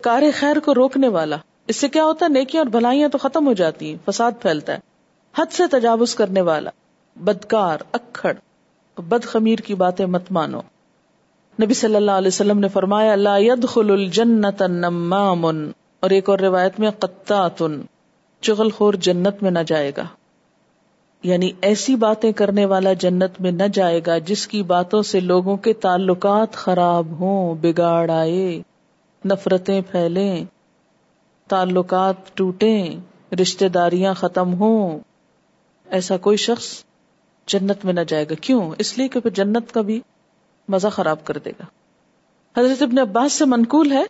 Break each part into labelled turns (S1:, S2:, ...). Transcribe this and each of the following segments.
S1: کار خیر کو روکنے والا۔ اس سے کیا ہوتا ہے؟ نیکیاں اور بھلائیاں تو ختم ہو جاتی ہیں، فساد پھیلتا ہے۔ حد سے تجاوز کرنے والا۔ بدکار، اکھڑ۔ بد خمیر کی باتیں مت مانو۔ نبی صلی اللہ علیہ وسلم نے فرمایا، لا يدخل الجنت النمام اور ایک اور روایت میں قطاتن چغل خور جنت میں نہ جائے گا۔ یعنی ایسی باتیں کرنے والا جنت میں نہ جائے گا، جس کی باتوں سے لوگوں کے تعلقات خراب ہوں، بگاڑ آئے۔ نفرتیں پھیلیں، تعلقات ٹوٹیں رشتے داریاں ختم ہوں۔ ایسا کوئی شخص جنت میں نہ جائے گا۔ کیوں؟ اس لیے کہ پھر جنت کا بھی مزہ خراب کر دے گا۔ حضرت ابن عباس سے منقول ہے،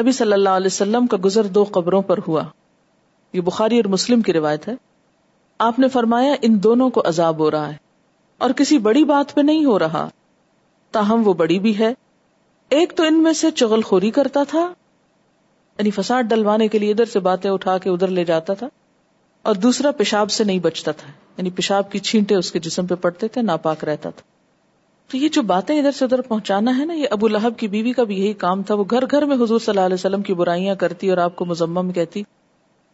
S1: نبی صلی اللہ علیہ وسلم کا گزر دو قبروں پر ہوا۔ یہ بخاری اور مسلم کی روایت ہے۔ آپ نے فرمایا، ان دونوں کو عذاب ہو رہا ہے۔ اور کسی بڑی بات پہ نہیں ہو رہا۔ تاہم وہ بڑی بھی ہے ایک تو ان میں سے چغل خوری کرتا تھا یعنی فساد ڈلوانے کے لیے ادھر سے باتیں اٹھا کے ادھر لے جاتا تھا، اور دوسرا پیشاب سے نہیں بچتا تھا یعنی پیشاب کی چھینٹے اس کے جسم پہ پڑتے تھے، ناپاک رہتا تھا۔ تو یہ جو باتیں ادھر سے ادھر پہنچانا ہے نا، یہ ابو لہب کی بیوی کا بھی یہی کام تھا، وہ گھر گھر میں حضور صلی اللہ علیہ وسلم کی برائیاں کرتی اور آپ کو مزمم کہتی۔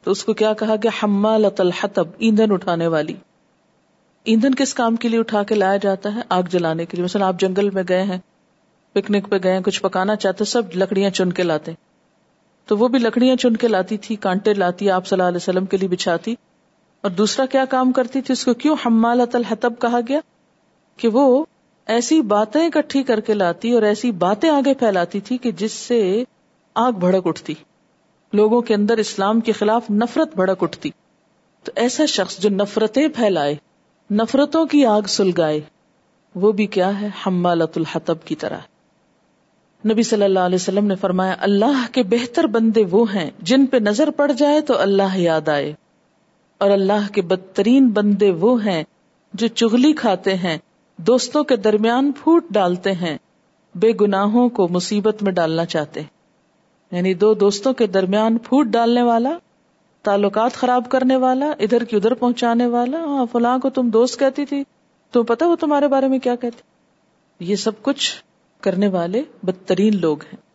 S1: تو اس کو کیا کہا کہ حمالت الحطب، ایندھن اٹھانے والی۔ ایندھن کس کام کے لیے اٹھا کے لایا جاتا ہے؟ آگ جلانے کے لیے۔ مثلا آپ جنگل میں گئے ہیں پکنک پہ گئے، کچھ پکانا چاہتے، سب لکڑیاں چن کے لاتے۔ تو وہ بھی لکڑیاں چن کے لاتی تھی، کانٹے لاتی، آپ صلی اللہ علیہ وسلم کے لیے بچھاتی۔ اور دوسرا کیا کام کرتی تھی؟ اس کو کیوں حمالت الحطب کہا گیا؟ کہ وہ ایسی باتیں اکٹھی کر کے لاتی اور ایسی باتیں آگے پھیلاتی تھی کہ جس سے آگ بھڑک اٹھتی۔ لوگوں کے اندر اسلام کے خلاف نفرت بھڑک اٹھتی۔ تو ایسا شخص جو نفرتیں پھیلائے، نفرتوں کی آگ سلگائے، وہ بھی کیا ہے؟ حمالت الحطب کی طرح۔ نبی صلی اللہ علیہ وسلم نے فرمایا، اللہ کے بہتر بندے وہ ہیں جن پہ نظر پڑ جائے تو اللہ یاد آئے۔ اور اللہ کے بدترین بندے وہ ہیں جو چگلی کھاتے ہیں، دوستوں کے درمیان پھوٹ ڈالتے ہیں، بے گناہوں کو مصیبت میں ڈالنا چاہتے یعنی دو دوستوں کے درمیان پھوٹ ڈالنے والا، تعلقات خراب کرنے والا، ادھر کی ادھر پہنچانے والا ہاں فلاں کو تم دوست کہتی تھی، تو پتا وہ تمہارے بارے میں کیا کہتی یہ سب کچھ کرنے والے بدترین لوگ ہیں۔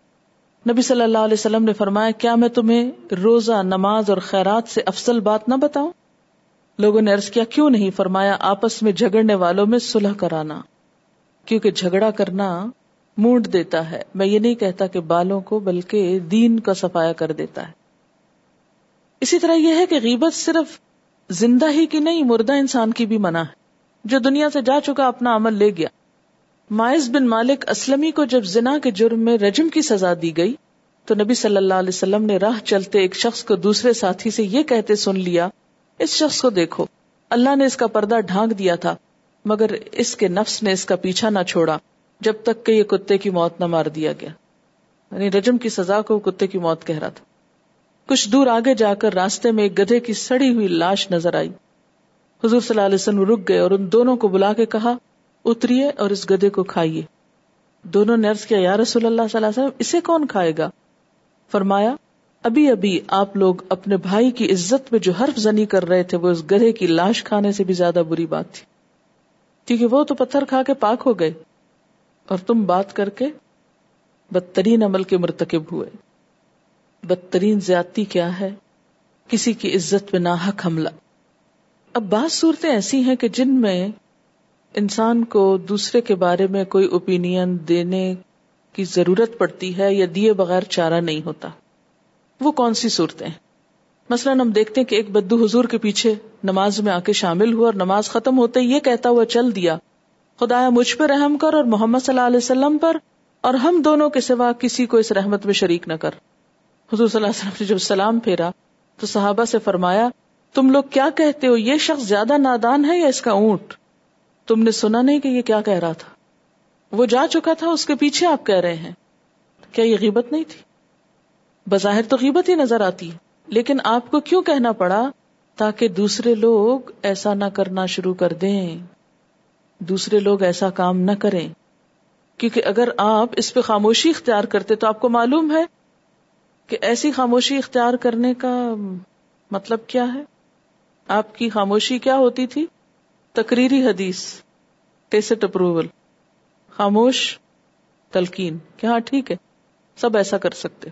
S1: نبی صلی اللہ علیہ وسلم نے فرمایا، کیا میں تمہیں روزہ، نماز اور خیرات سے افضل بات نہ بتاؤں؟ لوگوں نے عرض کیا، کیوں نہیں؟ فرمایا، آپس میں جھگڑنے والوں میں صلح کرانا، کیونکہ جھگڑا کرنا مونڈ دیتا ہے۔ میں یہ نہیں کہتا کہ بالوں کو، بلکہ دین کا سفایا کر دیتا ہے۔ اسی طرح یہ ہے کہ غیبت صرف زندہ ہی کی نہیں، مردہ انسان کی بھی منع ہے۔ جو دنیا سے جا چکا، اپنا عمل لے گیا۔ مائز بن مالک اسلمی کو جب زنا کے جرم میں رجم کی سزا دی گئی تو نبی صلی اللہ علیہ وسلم نے راہ چلتے ایک شخص کو دوسرے ساتھی سے یہ کہتے سن لیا، اس شخص کو دیکھو، اللہ نے اس کا پردہ ڈھانک دیا تھا، مگر اس کے نفس نے اس کا پیچھا نہ چھوڑا، جب تک کہ یہ کتے کی موت نہ مار دیا گیا۔ یعنی رجم کی سزا کو کتے کی موت کہہ رہا تھا۔ کچھ دور آگے جا کر راستے میں ایک گدھے کی سڑی ہوئی لاش نظر آئی۔ حضور صلی اللہ علیہ وسلم رک گئے اور ان دونوں کو بلا کے کہا اتریے اور اس گدے کو کھائیے۔ دونوں نے عرض کیا یا رسول اللہ صلی اللہ علیہ وسلم، اسے کون کھائے گا؟ فرمایا، ابھی ابھی آپ لوگ اپنے بھائی کی عزت میں جو حرف زنی کر رہے تھے، وہ اس گدھے کی لاش کھانے سے بھی زیادہ بری بات تھی۔ کیونکہ وہ تو پتھر کھا کے پاک ہو گئے۔ اور تم بات کر کے بدترین عمل کے مرتکب ہوئے۔ بدترین زیادتی کیا ہے؟ کسی کی عزت میں ناحق حملہ۔ اب بعض صورتیں ایسی ہیں کہ جن میں انسان کو دوسرے کے بارے میں کوئی اوپینین دینے کی ضرورت پڑتی ہے یا دیے بغیر چارہ نہیں ہوتا۔ وہ کون سی صورتیں مثلاً ہم دیکھتے ہیں کہ ایک بدو حضور کے پیچھے نماز میں آ کے شامل ہوا اور نماز ختم ہوتے یہ کہتا ہوا چل دیا، خدایا، مجھ پہ رحم کر اور محمد صلی اللہ علیہ وسلم پر، اور ہم دونوں کے سوا کسی کو اس رحمت میں شریک نہ کر۔ حضور صلی اللہ علیہ وسلم نے جب سلام پھیرا تو صحابہ سے فرمایا، تم لوگ کیا کہتے ہو، یہ شخص زیادہ نادان ہے یا اس کا اونٹ؟ تم نے سنا نہیں کہ یہ کیا کہہ رہا تھا؟ وہ جا چکا تھا، اس کے پیچھے آپ کہہ رہے ہیں۔ کیا یہ غیبت نہیں تھی؟ بظاہر تو غیبت ہی نظر آتی۔ ہے لیکن آپ کو کیوں کہنا پڑا؟ تاکہ دوسرے لوگ ایسا نہ کرنا شروع کر دیں۔ دوسرے لوگ ایسا کام نہ کریں۔ کیونکہ اگر آپ اس پہ خاموشی اختیار کرتے تو آپ کو معلوم ہے کہ ایسی خاموشی اختیار کرنے کا مطلب کیا ہے۔ آپ کی خاموشی کیا ہوتی تھی؟ تقریری حدیث ٹیسٹ اپروول خاموش، تلقین، کہ ہاں ٹھیک ہے، سب ایسا کر سکتے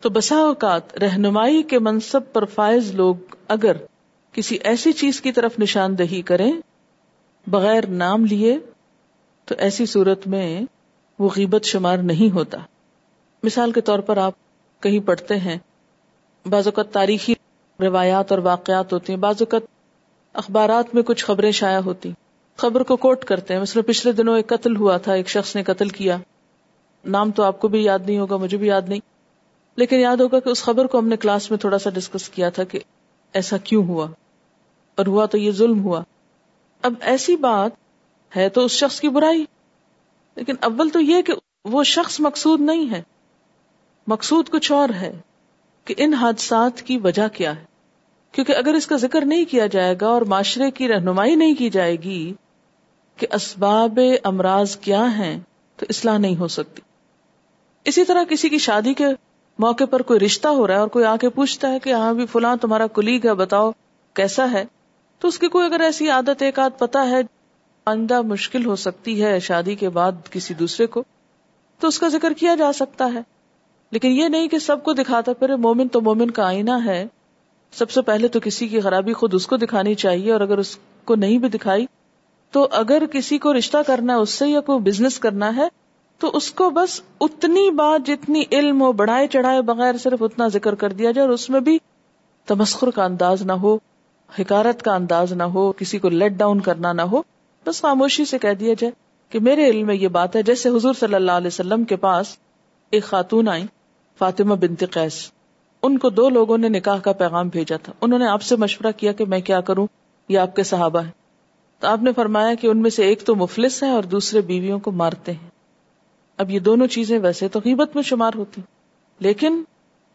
S1: تو بسا اوقات رہنمائی کے منصب پر فائز لوگ اگر کسی ایسی چیز کی طرف نشاندہی کریں، بغیر نام لیے، تو ایسی صورت میں وہ غیبت شمار نہیں ہوتا۔ مثال کے طور پر آپ کہیں پڑھتے ہیں، بعض اوقات تاریخی روایات اور واقعات ہوتی ہیں، بعض اوقات اخبارات میں کچھ خبریں شائع ہوتی۔ خبر کو کوٹ کرتے ہیں۔ مثلا پچھلے دنوں ایک قتل ہوا تھا، ایک شخص نے قتل کیا۔ نام تو آپ کو بھی یاد نہیں ہوگا، مجھے بھی یاد نہیں۔ لیکن یاد ہوگا کہ اس خبر کو ہم نے کلاس میں تھوڑا سا ڈسکس کیا تھا کہ ایسا کیوں ہوا۔ اور ہوا تو یہ ظلم ہوا۔ اب ایسی بات ہے تو اس شخص کی برائی۔ لیکن اول تو یہ کہ وہ شخص مقصود نہیں ہے۔ مقصود کچھ اور ہے کہ ان حادثات کی وجہ کیا ہے۔ کیونکہ اگر اس کا ذکر نہیں کیا جائے گا اور معاشرے کی رہنمائی نہیں کی جائے گی کہ اسباب امراض کیا ہیں، تو اصلاح نہیں ہو سکتی۔ اسی طرح کسی کی شادی کے موقع پر کوئی رشتہ ہو رہا ہے اور کوئی آ کے پوچھتا ہے کہ ہاں بھی فلاں تمہارا کلیگ ہے، بتاؤ کیسا ہے؟ تو اس کی کوئی اگر ایسی عادت ایک آدھ پتا ہے، آئندہ مشکل ہو سکتی ہے شادی کے بعد کسی دوسرے کو، تو اس کا ذکر کیا جا سکتا ہے۔ لیکن یہ نہیں کہ سب کو دکھاتا پھر مومن تو مومن کا آئینہ ہے۔ سب سے پہلے تو کسی کی خرابی خود اس کو دکھانی چاہیے اور اگر اس کو نہیں بھی دکھائی، تو اگر کسی کو رشتہ کرنا ہے، اس سے یا کوئی بزنس کرنا ہے، تو اس کو بس اتنی بات جتنی علم ہو، بڑھائے چڑھائے بغیر صرف اتنا ذکر کر دیا جائے اور اس میں بھی تمسخر کا انداز نہ ہو، حکارت کا انداز نہ ہو، کسی کو لیٹ ڈاؤن کرنا نہ ہو، بس خاموشی سے کہہ دیا جائے کہ میرے علم میں یہ بات ہے۔ جیسے حضور صلی اللہ علیہ وسلم کے پاس ایک خاتون آئی فاطمہ بنت قیس۔ ان کو دو لوگوں نے نکاح کا پیغام بھیجا تھا۔ انہوں نے آپ سے مشورہ کیا کہ میں کیا کروں؟ یہ آپ کے صحابہ ہیں۔ تو آپ نے فرمایا کہ ان میں سے ایک تو مفلس ہے اور دوسرے بیویوں کو مارتے ہیں۔ اب یہ دونوں چیزیں ویسے تو قیمت میں شمار ہوتی۔ لیکن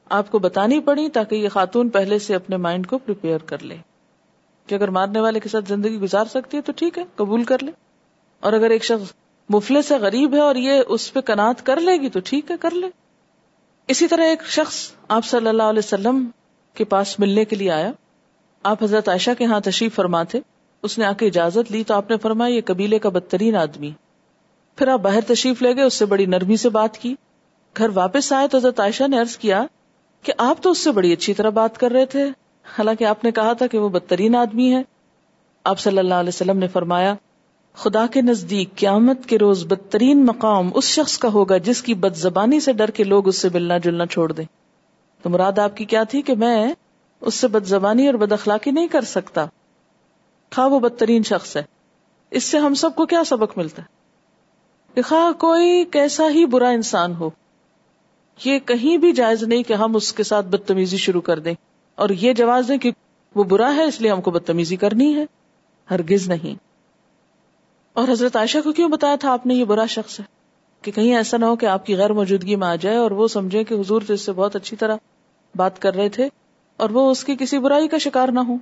S1: آپ کو بتانی پڑی تاکہ یہ خاتون پہلے سے اپنے مائنڈ کو پریپیئر کر لے۔ کہ اگر مارنے والے کے ساتھ زندگی گزار سکتی ہے تو ٹھیک ہے، قبول کر لے۔ اور اگر ایک شخص مفلس ہے، غریب ہے اور یہ اس پہ کنات کر لے گی تو ٹھیک ہے، کر لے۔ اسی طرح ایک شخص آپ صلی اللہ علیہ وسلم کے پاس ملنے کے لیے آیا۔ آپ حضرت عائشہ کے ہاں تشریف فرما تھے۔ اس نے آ کے اجازت لی تو آپ نے فرمایا، یہ قبیلے کا بدترین آدمی۔ پھر آپ باہر تشریف لے گئے، اس سے بڑی نرمی سے بات کی۔ گھر واپس آئے تو حضرت عائشہ نے عرض کیا کہ آپ تو اس سے بڑی اچھی طرح بات کر رہے تھے۔ حالانکہ آپ نے کہا تھا کہ وہ بدترین آدمی ہے۔ آپ صلی اللہ علیہ وسلم نے فرمایا خدا کے نزدیک قیامت کے روز بدترین مقام اس شخص کا ہوگا جس کی بد زبانی سے ڈر کے لوگ اس سے ملنا جلنا چھوڑ دیں۔ تو مراد آپ کی کیا تھی کہ میں اس سے بد زبانی اور بد اخلاقی نہیں کر سکتا۔ خواہ وہ بدترین شخص ہے۔ اس سے ہم سب کو کیا سبق ملتا ہے؟ کہ خواہ کوئی کیسا ہی برا انسان ہو، یہ کہیں بھی جائز نہیں کہ ہم اس کے ساتھ بدتمیزی شروع کر دیں۔ اور یہ جواز دیں کہ وہ برا ہے اس لیے ہم کو بدتمیزی کرنی ہے۔ ہرگز نہیں۔ اور حضرت عائشہ کو کیوں بتایا تھا آپ نے یہ برا شخص ہے کہ کہیں ایسا نہ ہو کہ آپ کی غیر موجودگی میں آ جائے اور وہ سمجھے کہ حضور تو اس سے بہت اچھی طرح بات کر رہے تھے اور وہ اس کی کسی برائی کا شکار نہ ہو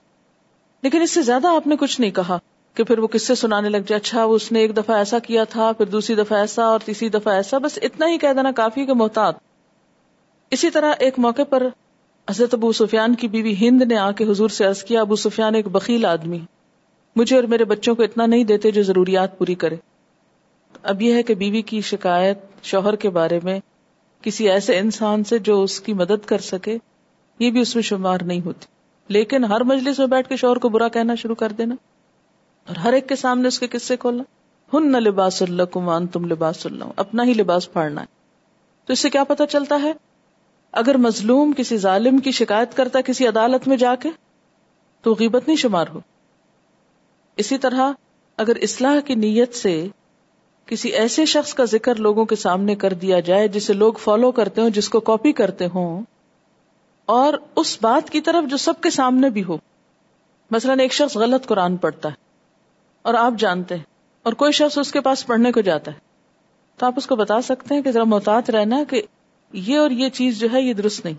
S1: لیکن اس سے زیادہ آپ نے کچھ نہیں کہا کہ پھر وہ کس سے سنانے لگ جائے اچھا اس نے ایک دفعہ ایسا کیا تھا، پھر دوسری دفعہ ایسا اور تیسری دفعہ ایسا، بس اتنا ہی کہہ دینا کافی کہ محتاط۔ اسی طرح ایک موقع پر حضرت ابو سفیان کی بیوی ہند نے آ کے حضور سے عرض کیا، ابو سفیان ایک بخیل آدمی۔ مجھے اور میرے بچوں کو اتنا نہیں دیتے جو ضروریات پوری کرے اب یہ ہے کہ بیوی کی شکایت، شوہر کے بارے میں کسی ایسے انسان سے جو اس کی مدد کر سکے، یہ بھی اس میں شمار نہیں ہوتی۔ لیکن ہر مجلس میں بیٹھ کے شوہر کو برا کہنا شروع کر دینا اور ہر ایک کے سامنے اس کے قصے کھولنا۔ ہن نہ لباس اللہ کمان تم لباس اللہ اپنا ہی لباس پھاڑنا ہے۔ تو اس سے کیا پتا چلتا ہے؟ اگر مظلوم کسی ظالم کی شکایت کرتا کسی عدالت میں جا کے، تو غیبت نہیں شمار ہو۔ اسی طرح اگر اصلاح کی نیت سے کسی ایسے شخص کا ذکر لوگوں کے سامنے کر دیا جائے جسے لوگ فالو کرتے ہوں، جس کو کاپی کرتے ہوں، اور اس بات کی طرف جو سب کے سامنے بھی ہو۔ مثلاً ایک شخص غلط قرآن پڑھتا ہے، اور آپ جانتے ہیں، اور کوئی شخص اس کے پاس پڑھنے کو جاتا ہے۔ تو آپ اس کو بتا سکتے ہیں کہ ذرا محتاط رہنا کہ یہ اور یہ چیز جو ہے، یہ درست نہیں،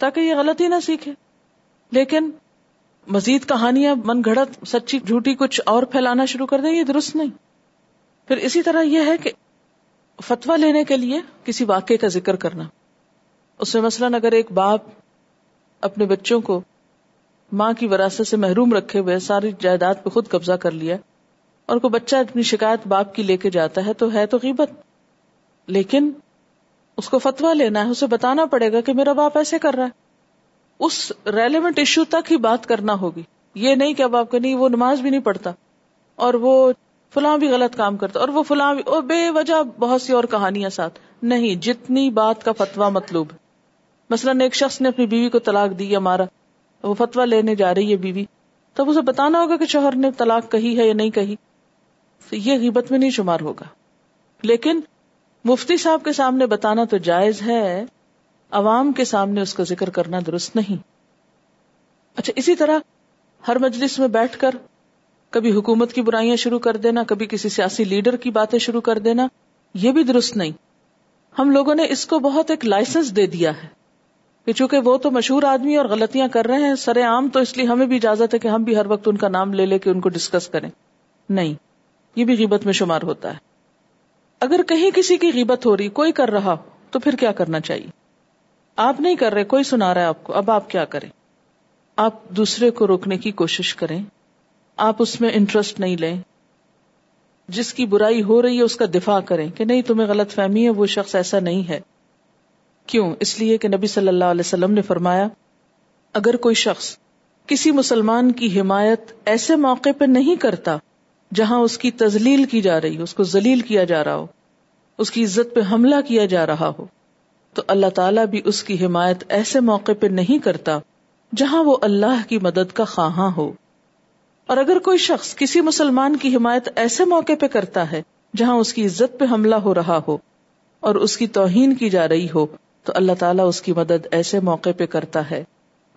S1: تاکہ یہ غلطی نہ سیکھے۔ لیکن مزید کہانیاں من گھڑت سچی جھوٹی کچھ اور پھیلانا شروع کر دیں، یہ درست نہیں۔ پھر اسی طرح یہ ہے کہ فتوا لینے کے لیے کسی واقعے کا ذکر کرنا۔ اس میں مثلاً اگر ایک باپ اپنے بچوں کو ماں کی وراثت سے محروم رکھے ہوئے ساری جائیداد پہ خود قبضہ کر لیا اور کوئی بچہ اپنی شکایت باپ کی لے کے جاتا ہے، تو ہے تو غیبت۔ لیکن اس کو فتوا لینا ہے، اسے بتانا پڑے گا کہ میرا باپ ایسے کر رہا ہے۔ اس ریلیونٹ ایشو تک ہی بات کرنا ہوگی۔ یہ نہیں کہ اب آپ کو نہیں، وہ نماز بھی نہیں پڑھتا۔ اور وہ فلاں بھی غلط کام کرتا، اور وہ فلاں بھی، اور بے وجہ بہت سی اور کہانیاں ساتھ۔ نہیں، جتنی بات کا فتوا مطلوب۔ مثلاً ایک شخص نے اپنی بیوی کو طلاق دی یا مارا، وہ فتوا لینے جا رہی ہے بیوی تب اسے بتانا ہوگا کہ شوہر نے طلاق کہی ہے یا نہیں کہی۔ تو یہ غیبت میں نہیں شمار ہوگا۔ لیکن مفتی صاحب کے سامنے بتانا تو جائز ہے۔ عوام کے سامنے اس کا ذکر کرنا درست نہیں۔ اچھا اسی طرح ہر مجلس میں بیٹھ کر کبھی حکومت کی برائیاں شروع کر دینا، کبھی کسی سیاسی لیڈر کی باتیں شروع کر دینا، یہ بھی درست نہیں۔ ہم لوگوں نے اس کو بہت ایک لائسنس دے دیا ہے کہ چونکہ وہ تو مشہور آدمی اور غلطیاں کر رہے ہیں، سر عام تو اس لیے ہمیں بھی اجازت ہے کہ ہم بھی ہر وقت ان کا نام لے لے کے ان کو ڈسکس کریں۔ نہیں، یہ بھی غیبت میں شمار ہوتا ہے۔ اگر کہیں کسی کی غیبت ہو رہی، کوئی کر رہا ہو، تو پھر کیا کرنا چاہیے؟ آپ نہیں کر رہے، کوئی سنا رہا ہے آپ کو۔ اب آپ کیا کریں؟ آپ دوسرے کو روکنے کی کوشش کریں۔ آپ اس میں انٹرسٹ نہیں لیں۔ جس کی برائی ہو رہی ہے اس کا دفاع کریں کہ نہیں، تمہیں غلط فہمی ہے، وہ شخص ایسا نہیں ہے۔ کیوں؟ اس لیے کہ نبی صلی اللہ علیہ وسلم نے فرمایا، اگر کوئی شخص کسی مسلمان کی حمایت ایسے موقع پہ نہیں کرتا جہاں اس کی تزلیل کی جا رہی ہو، اس کو ذلیل کیا جا رہا ہو، اس کی عزت پہ حملہ کیا جا رہا ہو تو اللہ تعالیٰ بھی اس کی حمایت ایسے موقع پہ نہیں کرتا جہاں وہ اللہ کی مدد کا خواہاں ہو۔ اور اگر کوئی شخص کسی مسلمان کی حمایت ایسے موقع پہ کرتا ہے جہاں اس کی عزت پہ حملہ ہو رہا ہو اور اس کی توہین کی جا رہی ہو، تو اللہ تعالیٰ اس کی مدد ایسے موقع پہ کرتا ہے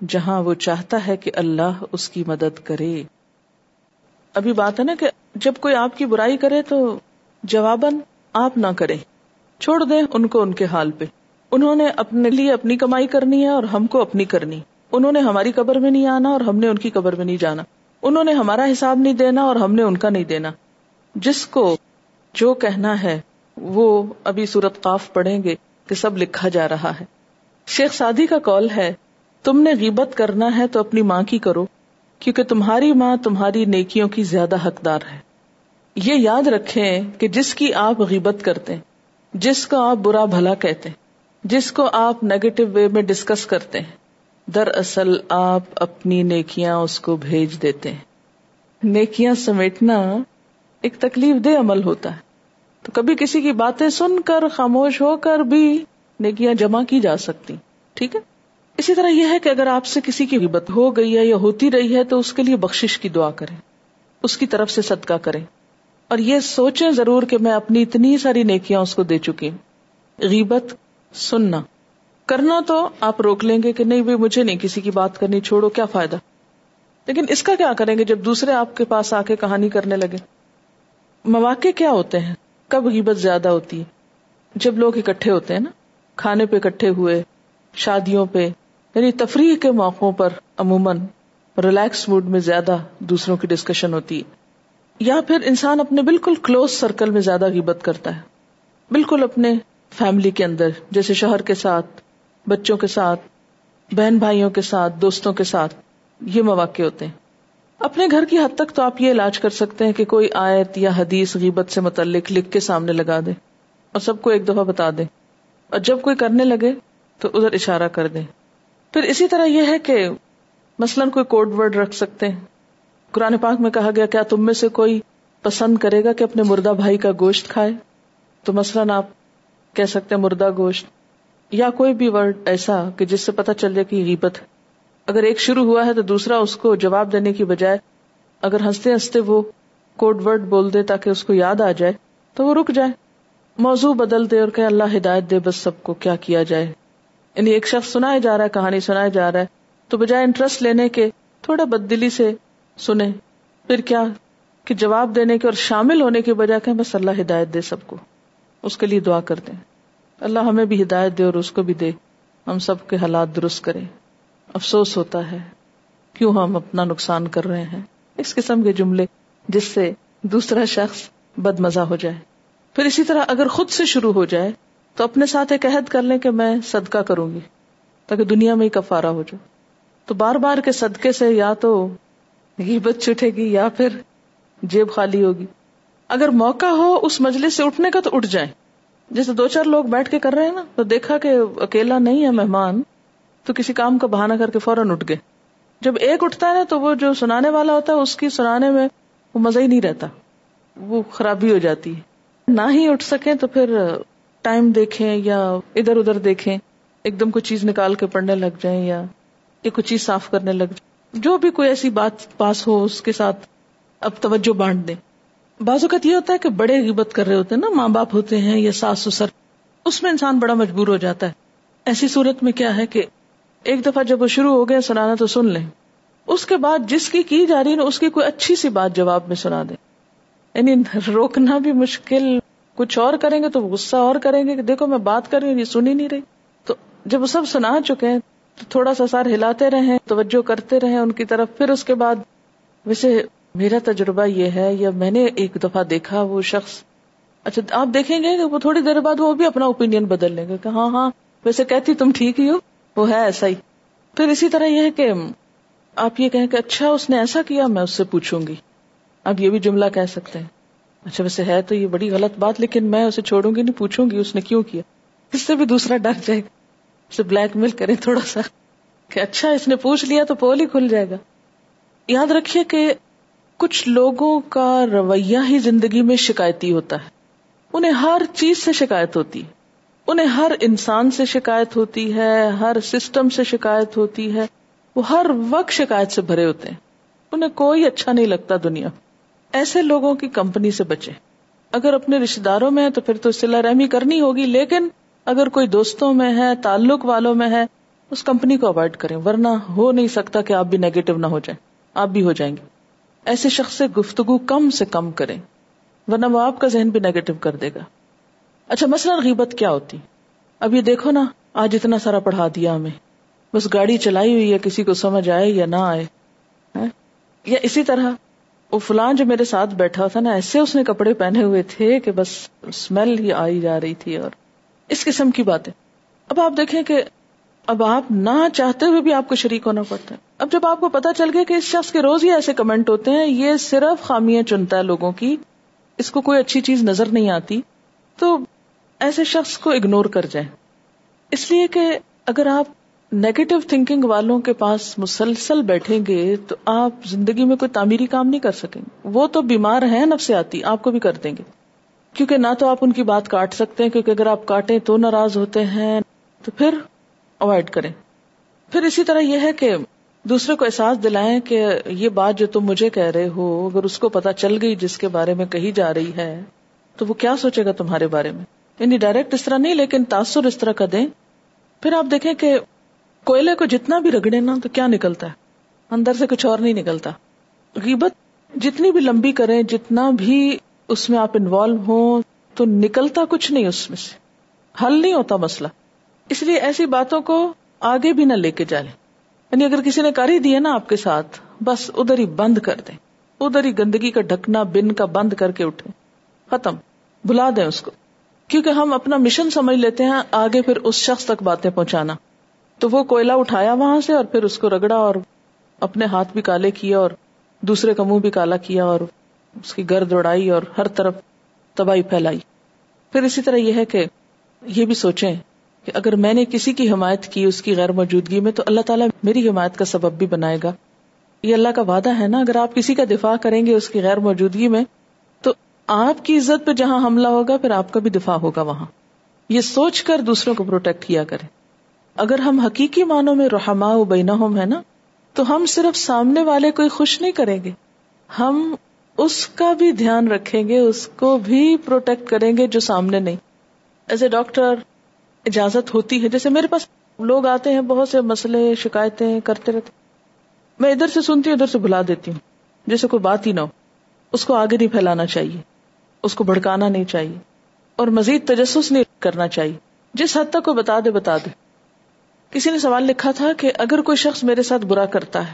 S1: جہاں وہ چاہتا ہے کہ اللہ اس کی مدد کرے۔ ابھی بات ہے نا کہ جب کوئی آپ کی برائی کرے تو جواباً آپ نہ کریں۔ چھوڑ دیں ان کو ان کے حال پہ۔ انہوں نے اپنے لیے اپنی کمائی کرنی ہے اور ہم کو اپنی کرنی۔ انہوں نے ہماری قبر میں نہیں آنا اور ہم نے ان کی قبر میں نہیں جانا۔ انہوں نے ہمارا حساب نہیں دینا اور ہم نے ان کا نہیں دینا۔ جس کو جو کہنا ہے، وہ ابھی صورت قاف پڑھیں گے کہ سب لکھا جا رہا ہے۔ شیخ سادی کا کال ہے، تم نے غیبت کرنا ہے تو اپنی ماں کی کرو، کیونکہ تمہاری ماں تمہاری نیکیوں کی زیادہ حقدار ہے۔ یہ یاد رکھیں کہ جس کی آپ غیبت کرتے جس کو آپ برا بھلا کہتے جس کو آپ نیگیٹو وے میں ڈسکس کرتے ہیں۔ دراصل آپ اپنی نیکیاں اس کو بھیج دیتے ہیں۔ نیکیاں سمیٹنا ایک تکلیف دہ عمل ہوتا ہے۔ تو کبھی کسی کی باتیں سن کر، خاموش ہو کر بھی نیکیاں جمع کی جا سکتی ٹھیک ہے؟ اسی طرح یہ ہے کہ اگر آپ سے کسی کی غیبت ہو گئی ہے یا ہوتی رہی ہے تو اس کے لیے بخشش کی دعا کریں۔ اس کی طرف سے صدقہ کریں۔ اور یہ سوچیں ضرور کہ میں اپنی اتنی ساری نیکیاں اس کو دے چکی ہوں۔ غیبت سننا۔ کرنا تو آپ روک لیں گے کہ نہیں بھائی، مجھے نہیں کسی کی بات کرنی، چھوڑو، کیا فائدہ؟ لیکن اس کا کیا کریں گے جب دوسرے آپ کے پاس آ کے کہانی کرنے لگے؟ مواقع کیا ہوتے ہیں؟ کب غیبت زیادہ ہوتی ہے؟ جب لوگ اکٹھے ہوتے ہیں نا، کھانے پہ اکٹھے ہوئے، شادیوں پہ یعنی تفریح کے موقعوں پر عموماً ریلیکس موڈ میں زیادہ دوسروں کی ڈسکشن ہوتی ہے۔ یا پھر انسان اپنے بالکل کلوز سرکل میں زیادہ غیبت کرتا ہے۔ بالکل اپنے فیملی کے اندر، جیسے شوہر کے ساتھ، بچوں کے ساتھ، بہن بھائیوں کے ساتھ، دوستوں کے ساتھ، یہ مواقع ہوتے ہیں۔ اپنے گھر کی حد تک تو آپ یہ علاج کر سکتے ہیں کہ کوئی آیت یا حدیث غیبت سے متعلق لکھ کے سامنے لگا دے اور سب کو ایک دفعہ بتا دے۔ اور جب کوئی کرنے لگے تو ادھر اشارہ کر دے۔ پھر اسی طرح یہ ہے کہ مثلاً کوئی کوڈ ورڈ رکھ سکتے ہیں۔ قرآن پاک میں کہا گیا، کیا تم میں سے کوئی پسند کرے گا کہ اپنے مردہ بھائی کا گوشت کھائے؟ تو مثلاً آپ کہہ سکتے ہیں مردہ گوشت، یا کوئی بھی ورڈ ایسا کہ جس سے پتہ چل جائے کہ غیبت اگر ایک شروع ہوا ہے تو دوسرا اس کو جواب دینے کی بجائے اگر ہنستے ہنستے وہ کوڈ ورڈ بول دے تاکہ اس کو یاد آ جائے، تو وہ رک جائے۔ موضوع بدل دے اور کہ اللہ ہدایت دے، بس سب کو کیا کیا جائے۔ یعنی ایک شخص سنایا جا رہا ہے، کہانی سنایا جا رہا ہے، تو بجائے انٹرسٹ لینے کے تھوڑا بد دلی سے سنے پھر کیا کہ جواب دینے کے اور شامل ہونے کے بجائے کہ بس اللہ ہدایت دے سب کو۔ اس کے لیے دعا کر دیں۔ اللہ ہمیں بھی ہدایت دے اور اس کو بھی دے۔ ہم سب کے حالات درست کرے افسوس ہوتا ہے۔ کیوں ہم اپنا نقصان کر رہے ہیں؟ اس قسم کے جملے جس سے دوسرا شخص بد مزہ ہو جائے۔ پھر اسی طرح اگر خود سے شروع ہو جائے، تو اپنے ساتھ ایک عہد کر لیں کہ میں صدقہ کروں گی، تاکہ دنیا میں ہی کفارہ ہو جائے۔ تو بار بار کے صدقے سے یا تو غیبت چھٹے گی یا پھر جیب خالی ہوگی۔ اگر موقع ہو اس مجلس سے اٹھنے کا تو اٹھ جائیں۔ جیسے دو چار لوگ بیٹھ کے کر رہے ہیں نا، تو دیکھا کہ اکیلا نہیں ہے مہمان، تو کسی کام کا بہانا کر کے فوراً اٹھ گئے۔ جب ایک اٹھتا ہے نا، تو وہ جو سنانے والا ہوتا ہے، اس کی سنانے میں وہ مزہ ہی نہیں رہتا۔ وہ خرابی ہو جاتی ہے۔ نہ ہی اٹھ سکے تو پھر ٹائم دیکھیں یا ادھر ادھر دیکھیں، ایک دم کوئی چیز نکال کے پڑھنے لگ جائیں یا کوئی چیز صاف کرنے لگ جائیں۔ جو بھی کوئی ایسی بات پاس ہو، اس کے ساتھ اب توجہ بانٹ دیں۔ بعض اوقات یہ ہوتا ہے کہ بڑے غیبت کر رہے ہوتے ہیں نا، ماں باپ ہوتے ہیں یا ساس سسر اس میں انسان بڑا مجبور ہو جاتا ہے۔ ایسی صورت میں کیا ہے کہ ایک دفعہ جب وہ شروع ہو گئے سنانا تو سن لیں۔ اس کے بعد جس کی کی جا رہی نا، اس کی کوئی اچھی سی بات جواب میں سنا دیں۔ یعنی روکنا بھی مشکل۔ کچھ اور کریں گے تو غصہ اور کریں گے کہ دیکھو میں بات کر رہی ہوں، یہ سنی نہیں رہی۔ تو جب وہ سب سنا چکے ہیں، تو تھوڑا سا سار ہلاتے رہے توجہ کرتے رہے ان کی طرف۔ پھر اس کے بعد ویسے میرا تجربہ یہ ہے، یا میں نے ایک دفعہ دیکھا وہ شخص اچھا آپ دیکھیں گے کہ وہ تھوڑی دیر بعد وہ بھی اپنا اوپین بدل لیں گے کہ ہاں ہاں ویسے کہتی تم ٹھیک ہی ہو، وہ ہے ایسا ہی۔ پھر اسی طرح یہ ہے کہ آپ یہ کہیں کہ اچھا اس نے ایسا کیا، میں اس سے پوچھوں گی۔ اب یہ بھی جملہ کہہ سکتے ہیں۔ اچھا ویسے ہے تو یہ بڑی غلط بات، لیکن میں اسے چھوڑوں گی، نہیں پوچھوں گی، اس نے کیوں کیا؟ اس سے بھی دوسرا ڈر جائے گا۔ اسے بلیک میل کرے تھوڑا سا کہ اچھا اس نے پوچھ لیا تو پول ہی کھل جائے گا۔ یاد رکھیے کہ کچھ لوگوں کا رویہ ہی زندگی میں شکایتی ہوتا ہے۔ انہیں ہر چیز سے شکایت ہوتی ہے۔ انہیں ہر انسان سے شکایت ہوتی ہے، ہر سسٹم سے شکایت ہوتی ہے۔ وہ ہر وقت شکایت سے بھرے ہوتے ہیں۔ انہیں کوئی اچھا نہیں لگتا دنیا۔ ایسے لوگوں کی کمپنی سے بچے اگر اپنے رشتے داروں میں ہے تو پھر تو سلا رحمی کرنی ہوگی، لیکن اگر کوئی دوستوں میں ہے، تعلق والوں میں ہے، اس کمپنی کو اوائڈ کریں، ورنہ ہو نہیں سکتا کہ آپ بھی نیگیٹو نہ ہو جائیں۔ آپ بھی ہو جائیں گے۔ ایسے شخص سے گفتگو کم سے کم کریں، ورنہ وہ آپ کا ذہن بھی نیگیٹو کر دے گا۔ اچھا مثلا غیبت کیا ہوتی؟ اب یہ دیکھو نا، آج اتنا سارا پڑھا دیا ہمیں۔ بس گاڑی چلائی ہوئی ہے، کسی کو سمجھ آئے یا نہ آئے۔ ہاں؟ یا اسی طرح، وہ فلان جو میرے ساتھ بیٹھا تھا نا، ایسے اس نے کپڑے پہنے ہوئے تھے کہ بس اسمیل ہی آئی جا رہی تھی اور اس قسم کی باتیں۔ اب آپ دیکھیں کہ اب آپ نہ چاہتے ہوئے بھی آپ کو شریک ہونا پڑتا ہے۔ اب جب آپ کو پتا چل گیا کہ اس شخص کے روز ہی ایسے کمنٹ ہوتے ہیں، یہ صرف خامیاں چنتا ہے لوگوں کی، اس کو کوئی اچھی چیز نظر نہیں آتی، تو ایسے شخص کو اگنور کر جائیں۔ اس لیے کہ اگر آپ نیگیٹو تھنکنگ والوں کے پاس مسلسل بیٹھیں گے، تو آپ زندگی میں کوئی تعمیری کام نہیں کر سکیں گے۔ وہ تو بیمار ہیں نب سے آتی، آپ کو بھی کر دیں گے۔ کیونکہ نہ تو آپ ان کی بات کاٹ سکتے ہیں، کیونکہ اگر آپ کاٹیں تو ناراض ہوتے ہیں۔ تو پھر اوائڈ کریں۔ پھر اسی طرح یہ ہے کہ دوسرے کو احساس دلائیں کہ یہ بات جو تم مجھے کہہ رہے ہو، اگر اس کو پتا چل گئی جس کے بارے میں کہی جا رہی ہے، تو وہ کیا سوچے گا تمہارے بارے میں؟ یعنی ڈائریکٹ اس طرح نہیں، لیکن تاثر اس طرح کا دیں۔ پھر آپ دیکھیں کہ کوئلے کو جتنا بھی رگڑے نا، تو کیا نکلتا ہے؟ اندر سے کچھ اور نہیں نکلتا۔ غیبت جتنی بھی لمبی کریں، جتنا بھی اس میں آپ انوالو ہو تو نکلتا کچھ نہیں اس میں سے۔ حل نہیں ہوتا مسئلہ۔ اس لیے ایسی باتوں کو آگے بھی نہ لے کے جائیں۔ یعنی اگر کسی نے کر ہی دیا نا آپ کے ساتھ، بس ادھر ہی بند کر دیں۔ ادھر ہی گندگی کا ڈھکنا، بن کا بند کر کے اٹھے ختم۔ بلا دیں اس کو۔ کیونکہ ہم اپنا مشن سمجھ لیتے ہیں، آگے پھر اس شخص تک باتیں پہنچانا۔ تو وہ کوئلہ اٹھایا وہاں سے اور پھر اس کو رگڑا اور اپنے ہاتھ بھی کالے کیا اور دوسرے کا منہ بھی کالا کیا اور اس کی گرد اڑائی اور ہر طرف تباہی پھیلائی۔ پھر اسی طرح یہ ہے کہ یہ بھی سوچیں کہ اگر میں نے کسی کی حمایت کی اس کی غیر موجودگی میں، تو اللہ تعالیٰ میری حمایت کا سبب بھی بنائے گا۔ یہ اللہ کا وعدہ ہے نا، اگر آپ کسی کا دفاع کریں گے اس کی غیر موجودگی میں، تو آپ کی عزت پہ جہاں حملہ ہوگا، پھر آپ کا بھی دفاع ہوگا وہاں۔ یہ سوچ کر دوسروں کو پروٹیکٹ کیا کریں۔ اگر ہم حقیقی معنوں میں رحما بینا ہوم ہے نا، تو ہم صرف سامنے والے کو خوش نہیں کریں گے۔ ہم اس کا بھی دھیان رکھیں گے، اس کو بھی پروٹیکٹ کریں گے جو سامنے نہیں۔ ایز اے ڈاکٹر اجازت ہوتی ہے۔ جیسے میرے پاس لوگ آتے ہیں، بہت سے مسئلے، شکایتیں کرتے رہتے میں ادھر سے سنتی ہوں، ادھر سے بلا دیتی ہوں۔ جیسے کوئی بات ہی نہ ہو۔ اس کو آگے نہیں پھیلانا چاہیے۔ اس کو بھڑکانا نہیں چاہیے۔ اور مزید تجسس نہیں کرنا چاہیے۔ جس حد تک وہ بتا دے بتا دے۔ کسی نے سوال لکھا تھا کہ اگر کوئی شخص میرے ساتھ برا کرتا ہے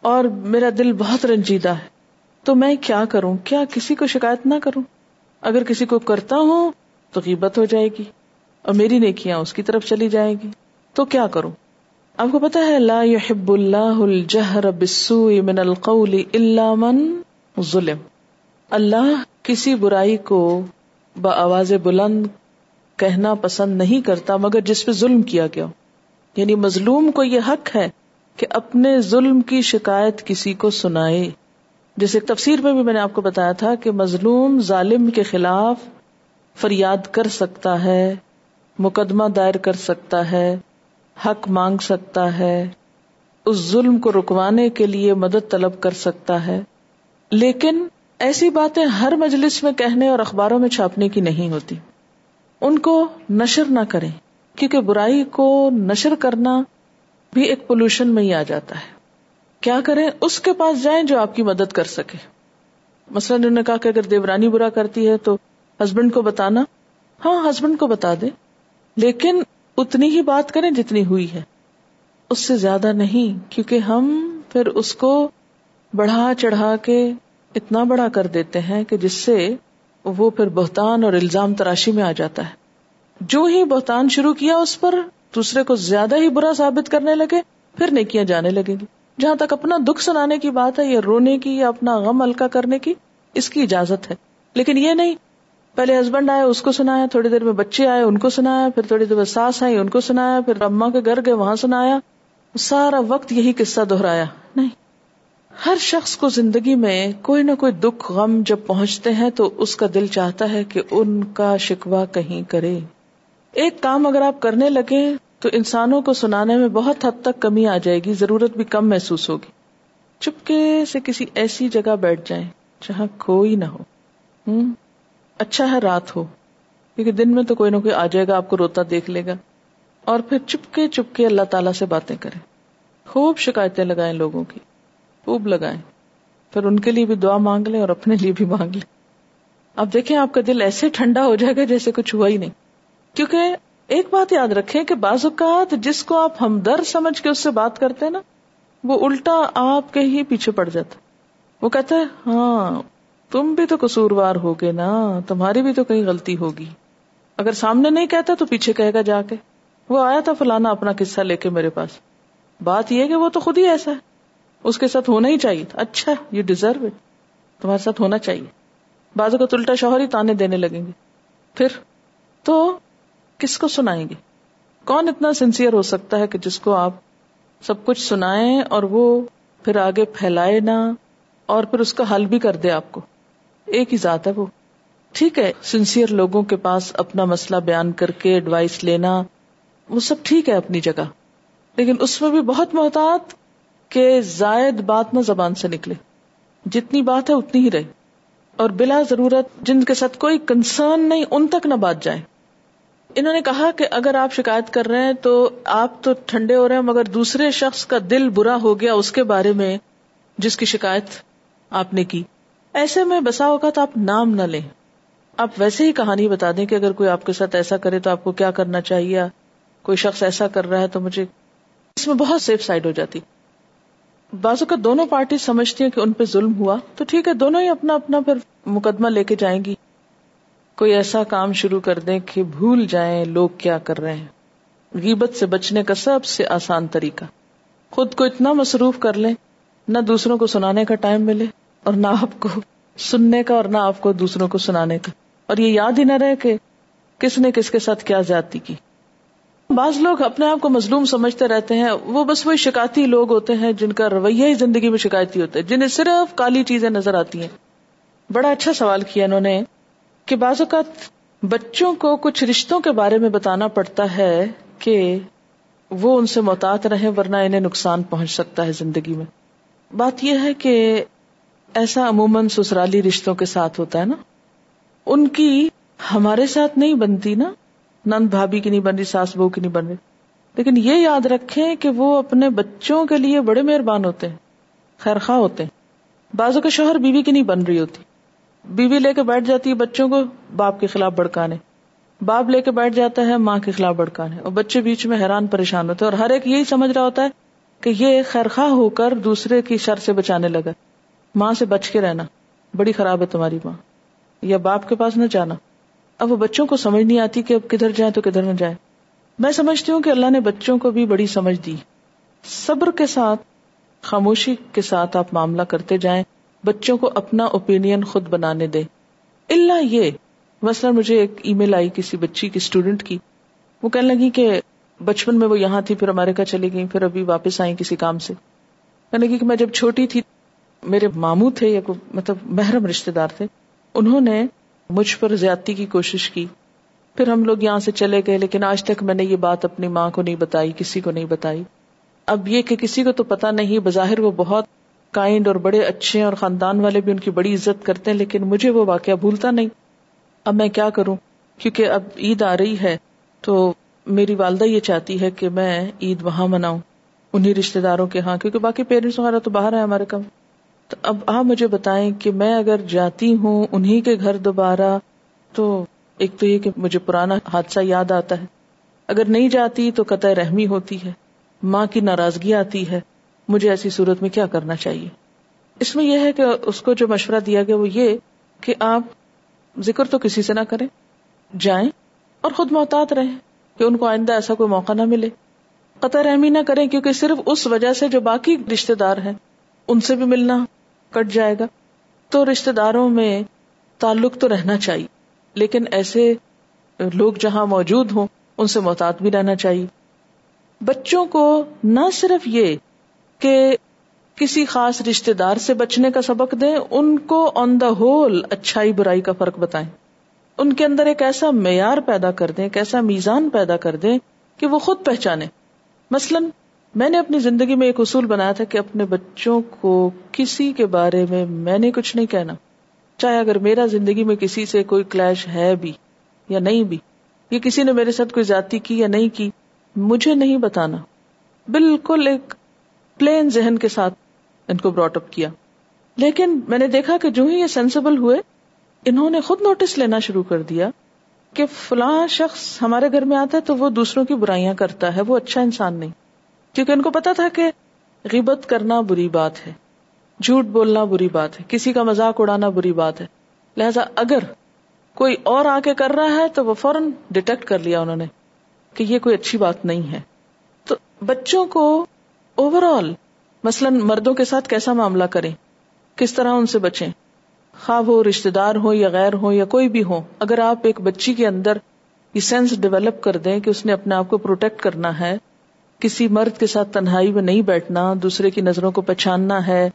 S1: اور میرا دل بہت رنجیدہ ہے، تو میں کیا کروں؟ کیا کسی کو شکایت نہ کروں؟ اگر کسی کو کرتا ہوں تو قیبت ہو جائے گی۔ اور میری نیکیاں اس کی طرف چلی جائے گی۔ تو کیا کروں؟ آپ کو پتا ہے، لا يحب اللہ الجہر بالسوء من القول الا من ظلم۔ اللہ کسی برائی کو با آواز بلند کہنا پسند نہیں کرتا، مگر جس پہ ظلم کیا گیا۔ یعنی مظلوم کو یہ حق ہے کہ اپنے ظلم کی شکایت کسی کو سنائے۔ جیسے تفسیر میں بھی میں نے آپ کو بتایا تھا کہ مظلوم ظالم کے خلاف فریاد کر سکتا ہے۔ مقدمہ دائر کر سکتا ہے، حق مانگ سکتا ہے، اس ظلم کو رکوانے کے لیے مدد طلب کر سکتا ہے۔ لیکن ایسی باتیں ہر مجلس میں کہنے اور اخباروں میں چھاپنے کی نہیں ہوتی۔ ان کو نشر نہ کریں، کیونکہ برائی کو نشر کرنا بھی ایک پولوشن میں ہی آ جاتا ہے۔ کیا کریں، اس کے پاس جائیں جو آپ کی مدد کر سکے۔ مثلاً انہوں نے کہا کہ اگر دیورانی برا کرتی ہے تو ہسبینڈ کو بتانا۔ ہاں ہسبینڈ کو بتا دے لیکن اتنی ہی بات کریں جتنی ہوئی ہے۔ اس سے زیادہ نہیں، کیونکہ ہم پھر اس کو بڑھا چڑھا کے اتنا بڑا کر دیتے ہیں کہ جس سے وہ پھر بہتان اور الزام تراشی میں آ جاتا ہے۔ جو ہی بہتان شروع کیا اس پر، دوسرے کو زیادہ ہی برا ثابت کرنے لگے، پھر نیکیاں جانے لگیں گی۔ جہاں تک اپنا دکھ سنانے کی بات ہے، یا رونے کی، یا اپنا غم ہلکا کرنے کی، اس کی اجازت ہے۔ لیکن یہ نہیں پہلے ہسبینڈ آئے اس کو سنایا تھوڑی دیر میں بچے آئے ان کو سنایا پھر تھوڑی دیر میں ساس آئی ان کو سنایا پھر اما کے گھر گئے وہاں سنایا۔ سارا وقت یہی قصہ دہرایا۔ نہیں۔ ہر شخص کو زندگی میں کوئی نہ کوئی دکھ غم جب پہنچتے ہیں تو اس کا دل چاہتا ہے کہ ان کا شکوا کہیں کرے۔ ایک کام اگر آپ کرنے لگے تو انسانوں کو سنانے میں بہت حد تک کمی آ جائے گی ضرورت بھی کم محسوس ہوگی۔ چپکے سے کسی ایسی جگہ بیٹھ جائیں جہاں کوئی نہ ہو۔ ہوں؟ اچھا ہے رات ہو، کیونکہ دن میں تو کوئی نہ کوئی آ جائے گا، آپ کو روتا دیکھ لے گا۔ اور پھر چپکے چپکے اللہ تعالیٰ سے باتیں کریں۔ خوب شکایتیں لگائیں لوگوں کی، خوب لگائیں۔ پھر ان کے لیے بھی دعا مانگ لیں اور اپنے لیے بھی مانگ لیں۔ اب دیکھیں، آپ کا دل ایسے ٹھنڈا ہو جائے گا جیسے کچھ ہوا ہی نہیں۔ کیونکہ ایک بات یاد رکھیں کہ بعض اوقات جس کو آپ ہمدرد سمجھ کے اس سے بات کرتے ہیں نا، وہ الٹا آپ کے ہی پیچھے پڑ جاتا وہ کہتا ہے ہاں تم بھی تو قصوروار ہوگے نا، تمہاری بھی تو کہیں غلطی ہوگی۔ اگر سامنے نہیں کہتا تو پیچھے کہے گا جا کے۔ وہ آیا تھا فلانا اپنا قصہ لے کے میرے پاس۔ بات یہ کہ وہ تو خود ہی ایسا ہے۔ اس کے ساتھ ہونا ہی چاہیے۔ اچھا یو ڈیزرو اٹ تمہارے ساتھ ہونا چاہیے۔ بازو کا الٹا شوہر ہی تانے دینے لگیں گے۔ پھر تو کس کو سنائیں گے؟ کون اتنا سنسیئر ہو سکتا ہے کہ جس کو آپ سب کچھ سنائیں اور وہ پھر آگے پھیلائے نہ اور پھر اس کا حل بھی کر دے آپ کو؟ ایک ہی ذات ہے وہ۔ ٹھیک ہے سنسیئر لوگوں کے پاس اپنا مسئلہ بیان کر کے ایڈوائس لینا، وہ سب ٹھیک ہے اپنی جگہ۔ لیکن اس میں بھی بہت محتاط کہ زائد بات نہ زبان سے نکلے۔ جتنی بات ہے اتنی ہی رہے۔ اور بلا ضرورت جن کے ساتھ کوئی کنسرن نہیں، ان تک نہ بات جائے۔ انہوں نے کہا کہ اگر آپ شکایت کر رہے ہیں تو آپ تو ٹھنڈے ہو رہے ہیں، مگر دوسرے شخص کا دل برا ہو گیا اس کے بارے میں، جس کی شکایت آپ نے کی۔ ایسے میں بسا ہوگا تو آپ نام نہ لیں۔ آپ ویسے ہی کہانی بتا دیں کہ اگر کوئی آپ کے ساتھ ایسا کرے تو آپ کو کیا کرنا چاہیے؟ کوئی شخص ایسا کر رہا ہے تو مجھے اس میں بہت سیف سائڈ ہو جاتی۔ بازو کا دونوں پارٹی سمجھتی ہیں کہ ان پہ ظلم ہوا، تو ٹھیک ہے، دونوں ہی اپنا اپنا پھر مقدمہ لے کے جائیں گی۔ کوئی ایسا کام شروع کر دیں کہ بھول جائیں لوگ کیا کر رہے ہیں۔ غیبت سے بچنے کا سب سے آسان طریقہ۔ خود کو اتنا مصروف کر لیں، نہ دوسروں کو سنانے کا ٹائم ملے۔ اور نہ آپ کو سننے کا اور نہ آپ کو دوسروں کو سنانے کا اور یہ یاد ہی نہ رہے کہ کس نے کس کے ساتھ کیا زیادتی کی۔ بعض لوگ اپنے آپ کو مظلوم سمجھتے رہتے ہیں، وہ بس وہی شکایتی لوگ ہوتے ہیں جن کا رویہ ہی زندگی میں شکایتی ہوتا ہے، جنہیں صرف کالی چیزیں نظر آتی ہیں۔ بڑا اچھا سوال کیا انہوں نے کہ بعض اوقات بچوں کو کچھ رشتوں کے بارے میں بتانا پڑتا ہے کہ وہ ان سے محتاط رہے ورنہ انہیں نقصان پہنچ سکتا ہے زندگی میں۔ بات یہ ہے کہ ایسا عموماً سسرالی رشتوں کے ساتھ ہوتا ہے نا؟ ان کی ہمارے ساتھ نہیں بنتی نا؟ نند بھابھی کی نہیں بن رہی، ساس بہو کی نہیں بن رہی۔ لیکن یہ یاد رکھیں کہ وہ اپنے بچوں کے لیے بڑے مہربان ہوتے ہیں خیر خواہ ہوتے ہیں۔ بازو کا شوہر بیوی کی نہیں بن رہی ہوتی۔ بیوی لے کے بیٹھ جاتی ہے بچوں کو باپ کے خلاف بڑکانے باپ لے کے بیٹھ جاتا ہے ماں کے خلاف بڑکانے اور بچے بیچ میں حیران پریشان ہوتے ہیں۔ اور ہر ایک یہی سمجھ رہا ہوتا ہے کہ یہ خیر خواہ ہو کر دوسرے کی شر سے بچانے لگا۔ ماں سے بچ کے رہنا۔ بڑی خراب ہے تمہاری ماں۔ یا باپ کے پاس نہ جانا۔ اب وہ بچوں کو سمجھ نہیں آتی کہ اب کدھر جائیں تو کدھر نہ جائیں۔ میں سمجھتی ہوں کہ اللہ نے بچوں کو بھی بڑی سمجھ دی۔ صبر کے ساتھ، خاموشی کے ساتھ آپ معاملہ کرتے جائیں۔ بچوں کو اپنا اوپینین خود بنانے دے اللہ یہ، مثلا مجھے ایک ای میل آئی کسی بچی کی اسٹوڈینٹ کی۔ وہ کہنے لگی کہ بچپن میں وہ یہاں تھی، پھر امیرکا چلی گئی پھر ابھی واپس آئی کسی کام سے۔ کہنے لگی کہ میں جب چھوٹی تھی میرے ماموں تھے یا مطلب محرم رشتے دار تھے، انہوں نے مجھ پر زیادتی کی کوشش کی۔ پھر ہم لوگ یہاں سے چلے گئے، لیکن آج تک میں نے یہ بات اپنی ماں کو نہیں بتائی، کسی کو نہیں بتائی۔ اب یہ کہ کسی کو تو پتا نہیں، بظاہر وہ بہت کائنڈ اور بڑے اچھے اور خاندان والے بھی ان کی بڑی عزت کرتے ہیں، لیکن مجھے وہ واقعہ بھولتا نہیں۔ اب میں کیا کروں؟ کیونکہ اب عید آ رہی ہے، تو میری والدہ یہ چاہتی ہے کہ میں عید وہاں مناؤں انہیں رشتے داروں کے ہاں کیونکہ باقی پیرنٹس وغیرہ تو باہر ہے ہمارے کم۔ تو اب آپ مجھے بتائیں کہ میں اگر جاتی ہوں انہیں کے گھر دوبارہ، تو ایک تو یہ کہ مجھے پرانا حادثہ یاد آتا ہے۔ اگر نہیں جاتی تو قطع رحمی ہوتی ہے، ماں کی ناراضگی آتی ہے۔ مجھے ایسی صورت میں کیا کرنا چاہیے؟ اس میں یہ ہے کہ اس کو جو مشورہ دیا گیا وہ یہ کہ آپ ذکر تو کسی سے نہ کریں، جائیں اور خود محتاط رہیں کہ ان کو آئندہ ایسا کوئی موقع نہ ملے۔ قطع رحمی نہ کریں کیونکہ صرف اس وجہ سے جو باقی رشتے دار ہیں، ان سے بھی ملنا۔ کٹ جائے گا۔ تو رشتے داروں میں تعلق تو رہنا چاہیے، لیکن ایسے لوگ جہاں موجود ہوں، ان سے محتاط بھی رہنا چاہیے۔ بچوں کو نہ صرف یہ کہ کسی خاص رشتے دار سے بچنے کا سبق دیں، ان کو آن دا ہول اچھائی برائی کا فرق بتائیں۔ ان کے اندر ایک ایسا معیار پیدا کر دیں، ایک ایسا میزان پیدا کر دیں کہ وہ خود پہچانے مثلاً میں نے اپنی زندگی میں ایک اصول بنایا تھا کہ اپنے بچوں کو کسی کے بارے میں میں نے کچھ نہیں کہنا۔ چاہے اگر میرا زندگی میں کسی سے کوئی کلیش ہے بھی یا نہیں بھی، یا کسی نے میرے ساتھ کوئی زیادتی کی یا نہیں کی، مجھے نہیں بتانا۔ بالکل ایک پلین ذہن کے ساتھ ان کو براٹ اپ کیا۔ لیکن میں نے دیکھا کہ جو ہی یہ سینسیبل ہوئے، انہوں نے خود نوٹس لینا شروع کر دیا کہ فلاں شخص ہمارے گھر میں آتا ہے تو وہ دوسروں کی برائیاں کرتا ہے، وہ اچھا انسان نہیں۔ کیونکہ ان کو پتا تھا کہ غیبت کرنا بری بات ہے، جھوٹ بولنا بری بات ہے، کسی کا مزاق اڑانا بری بات ہے۔ لہذا اگر کوئی اور آ کے کر رہا ہے تو وہ فوراً ڈیٹیکٹ کر لیا انہوں نے کہ یہ کوئی اچھی بات نہیں ہے۔ تو بچوں کو اوور آل مثلاً مردوں کے ساتھ کیسا معاملہ کریں؟ کس طرح ان سے بچیں؟ خواہ وہ رشتے دار ہو یا غیر ہو یا کوئی بھی ہو اگر آپ ایک بچی کے اندر یہ سینس ڈیولپ کر دیں کہ اس نے اپنے آپ کو پروٹیکٹ کرنا ہے کسی مرد کے ساتھ تنہائی میں نہیں بیٹھنا، دوسرے کی نظروں کو پہچاننا ہے،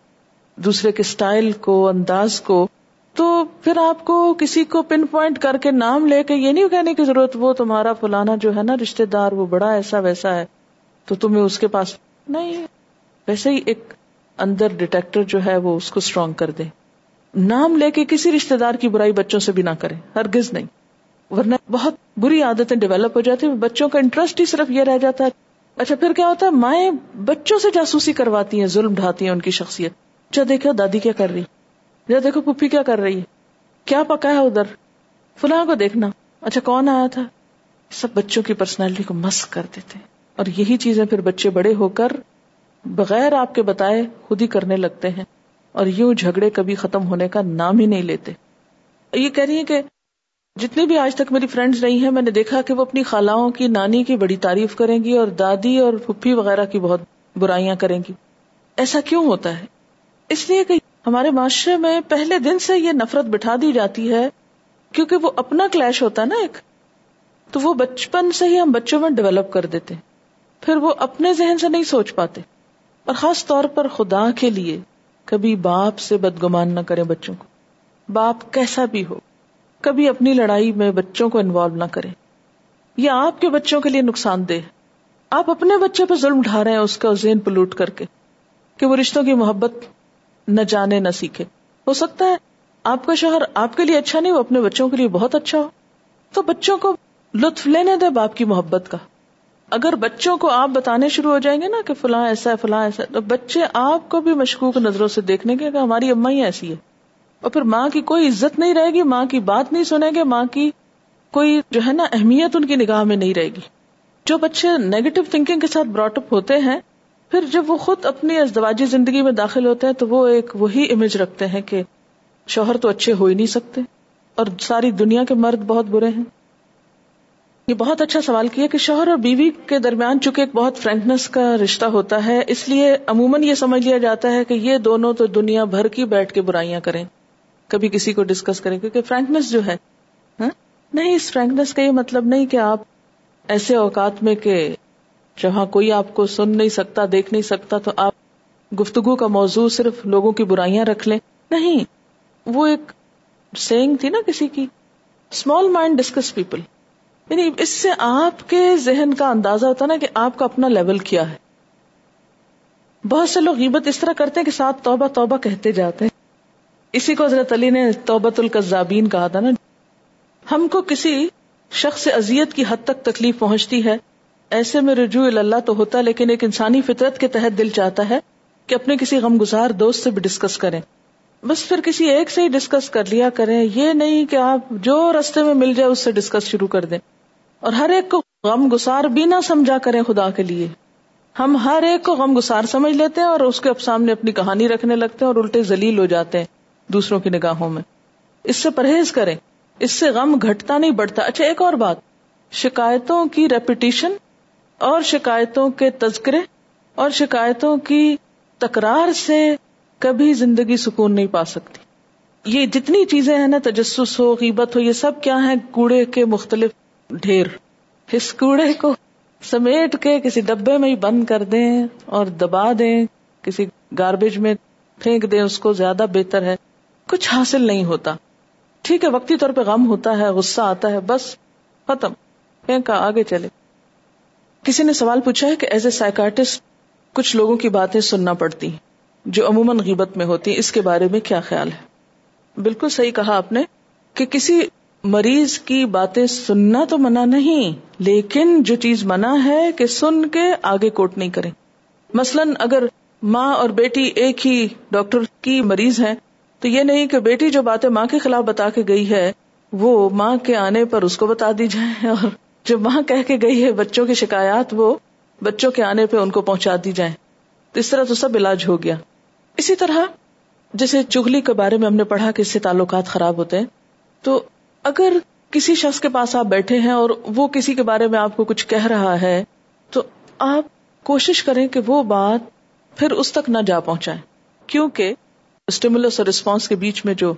S1: دوسرے کے اسٹائل کو، انداز کو، تو پھر آپ کو کسی کو پن پوائنٹ کر کے نام لے کے یہ نہیں کہنے کی ضرورت، وہ تمہارا فلانا جو ہے نا رشتے دار، وہ بڑا ایسا ویسا ہے، تو تمہیں اس کے پاس نہیں، ویسے ہی ایک اندر ڈیٹیکٹر جو ہے وہ اس کو اسٹرانگ کر دے۔ نام لے کے کسی رشتے دار کی برائی بچوں سے بھی نہ کرے، ہرگز نہیں۔ ورنہ بہت بری عادتیں ڈیولپ ہو جاتی ہیں، بچوں کا انٹرسٹ ہی صرف یہ رہ جاتا ہے۔ اچھا پھر کیا ہوتا ہے؟ مائیں بچوں سے جاسوسی کرواتی ہیں، ظلم ڈھاتی ہیں ان کی شخصیت۔ اچھا دیکھو، دادی کیا کر رہی؟ یا دیکھو پپھی کیا کر رہی؟ ہے کیا پکا ہے ادھر؟ فلاں کو دیکھنا۔ اچھا کون آیا تھا؟ سب بچوں کی پرسنالٹی کو مس کر دیتے اور یہی چیزیں پھر بچے بڑے ہو کر بغیر آپ کے بتائے خود ہی کرنے لگتے ہیں۔ اور یوں جھگڑے کبھی ختم ہونے کا نام ہی نہیں لیتے۔ یہ کہہ رہی ہے کہ جتنی بھی آج تک میری فرینڈز رہی ہیں، میں نے دیکھا کہ وہ اپنی خالاؤں کی، نانی کی بڑی تعریف کریں گی اور دادی اور پھپھی وغیرہ کی بہت برائیاں کریں گی۔ ایسا کیوں ہوتا ہے؟ اس لیے کہ ہمارے معاشرے میں پہلے دن سے یہ نفرت بٹھا دی جاتی ہے، کیونکہ وہ اپنا کلیش ہوتا ہے نا ایک۔ تو وہ بچپن سے ہی ہم بچوں میں ڈیولپ کر دیتے پھر وہ اپنے ذہن سے نہیں سوچ پاتے۔ اور خاص طور پر خدا کے لیے کبھی باپ سے بدگمان نہ کریں بچوں کو۔ باپ کیسا بھی ہو۔ کبھی اپنی لڑائی میں بچوں کو انوالو نہ کریں۔ یہ آپ کے بچوں کے لیے نقصان دہ آپ اپنے بچے پہ ظلم ڈھا رہے ہیں، اس کا ذہن پلوٹ کر کے۔ کہ وہ رشتوں کی محبت نہ جانے، نہ سیکھے۔ ہو سکتا ہے آپ کا شوہر آپ کے لیے اچھا نہیں، وہ اپنے بچوں کے لیے بہت اچھا ہو۔ تو بچوں کو لطف لینے دے باپ کی محبت کا۔ اگر بچوں کو آپ بتانے شروع ہو جائیں گے نا کہ فلاں ایسا ہے، فلاں ایسا ہے، تو بچے آپ کو بھی مشکوک نظروں سے دیکھنے کے کہ ہماری اما ہی ایسی ہے۔ اور پھر ماں کی کوئی عزت نہیں رہے گی، ماں کی بات نہیں سنیں گے، ماں کی کوئی جو ہے نا اہمیت ان کی نگاہ میں نہیں رہے گی۔ جو بچے نیگیٹو تھنکنگ کے ساتھ براٹ اپ ہوتے ہیں، پھر جب وہ خود اپنی ازدواجی زندگی میں داخل ہوتے ہیں، تو وہ ایک وہی امیج رکھتے ہیں کہ شوہر تو اچھے ہو ہی نہیں سکتے اور ساری دنیا کے مرد بہت برے ہیں۔ یہ بہت اچھا سوال کیا کہ شوہر اور بیوی کے درمیان چونکہ ایک بہت فرینکنس کا رشتہ ہوتا ہے، اس لیے عموماً یہ سمجھ لیا جاتا ہے کہ یہ دونوں تو دنیا بھر کی بیٹھ کے برائیاں کریں۔ کبھی کسی کو ڈسکس کریں، کیونکہ فرینکنس جو ہے ہاں؟ نہیں، اس فرینکنس کا یہ مطلب نہیں کہ آپ ایسے اوقات میں کہ جہاں کوئی آپ کو سن نہیں سکتا، دیکھ نہیں سکتا، تو آپ گفتگو کا موضوع صرف لوگوں کی برائیاں رکھ لیں۔ نہیں، وہ ایک سینگ تھی نا کسی کی اسمال مائنڈ ڈسکس پیپل یعنی اس سے آپ کے ذہن کا اندازہ ہوتا نا کہ آپ کا اپنا لیول کیا ہے۔ بہت سے لوگ غیبت اس طرح کرتے ہیں کہ ساتھ توبہ توبہ کہتے جاتے ہیں۔ اسی کو حضرت علی نے توبت القذابین کہا تھا نا۔ ہم کو کسی شخص سے اذیت کی حد تک تکلیف پہنچتی ہے۔ ایسے میں رجوع اللہ تو ہوتا، لیکن ایک انسانی فطرت کے تحت دل چاہتا ہے کہ اپنے کسی غم گزار دوست سے بھی ڈسکس کریں۔ بس پھر کسی ایک سے ہی ڈسکس کر لیا کریں۔ یہ نہیں کہ آپ جو رستے میں مل جائے اس سے ڈسکس شروع کر دیں۔ اور ہر ایک کو غم گسار بھی نہ سمجھا کریں خدا کے لیے۔ ہم ہر ایک کو غم گسار سمجھ لیتے ہیں اور اس کے سامنے اپنی کہانی رکھنے لگتے ہیں اور الٹے ذلیل ہو جاتے ہیں۔ دوسروں کی نگاہوں میں۔ اس سے پرہیز کریں۔ اس سے غم گھٹتا نہیں، بڑھتا۔ اچھا ایک اور بات۔ شکایتوں کی ریپیٹیشن اور شکایتوں کے تذکرے اور شکایتوں کی تکرار سے کبھی زندگی سکون نہیں پا سکتی۔ یہ جتنی چیزیں ہیں نا، تجسس ہو، غیبت ہو، یہ سب کیا ہیں؟ کوڑے کے مختلف ڈھیر۔ اس کوڑے کو سمیٹ کے کسی ڈبے میں ہی بند کر دیں اور دبا دیں۔ کسی گاربیج میں پھینک دیں، اس کو زیادہ بہتر ہے۔ کچھ حاصل نہیں ہوتا۔ ٹھیک ہے، وقتی طور پہ غم ہوتا ہے، غصہ آتا ہے، بس ختم۔ پھینکا آگے چلے۔ کسی نے سوال پوچھا ہے کہ ایز اے سائکارٹسٹ کچھ لوگوں کی باتیں سننا پڑتی جو عموماً غیبت میں ہوتی اس کے بارے میں کیا خیال ہے؟ بالکل صحیح کہا آپ نے کہ کسی مریض کی باتیں سننا تو منع نہیں، لیکن جو چیز منع ہے کہ سن کے آگے کوٹ نہیں کریں۔ مثلاً اگر ماں اور بیٹی ایک ہی ڈاکٹر کی مریض ہے تو یہ نہیں کہ بیٹی جو باتیں ماں کے خلاف بتا کے گئی ہے، وہ ماں کے آنے پر اس کو بتا دی جائے اور جو ماں کہہ کے گئی ہے بچوں کی شکایات، وہ بچوں کے آنے پہ ان کو پہنچا دی جائیں۔ تو اس طرح تو سب علاج ہو گیا۔ اسی طرح، جیسے چگلی کے بارے میں ہم نے پڑھا کہ اس سے تعلقات خراب ہوتے ہیں، تو اگر کسی شخص کے پاس آپ بیٹھے ہیں اور وہ کسی کے بارے میں آپ کو کچھ کہہ رہا ہے، تو آپ کوشش کریں کہ وہ بات پھر اس تک نہ جا پہنچائے کیونکہ اسٹیمولس اور رسپانس کے بیچ میں جو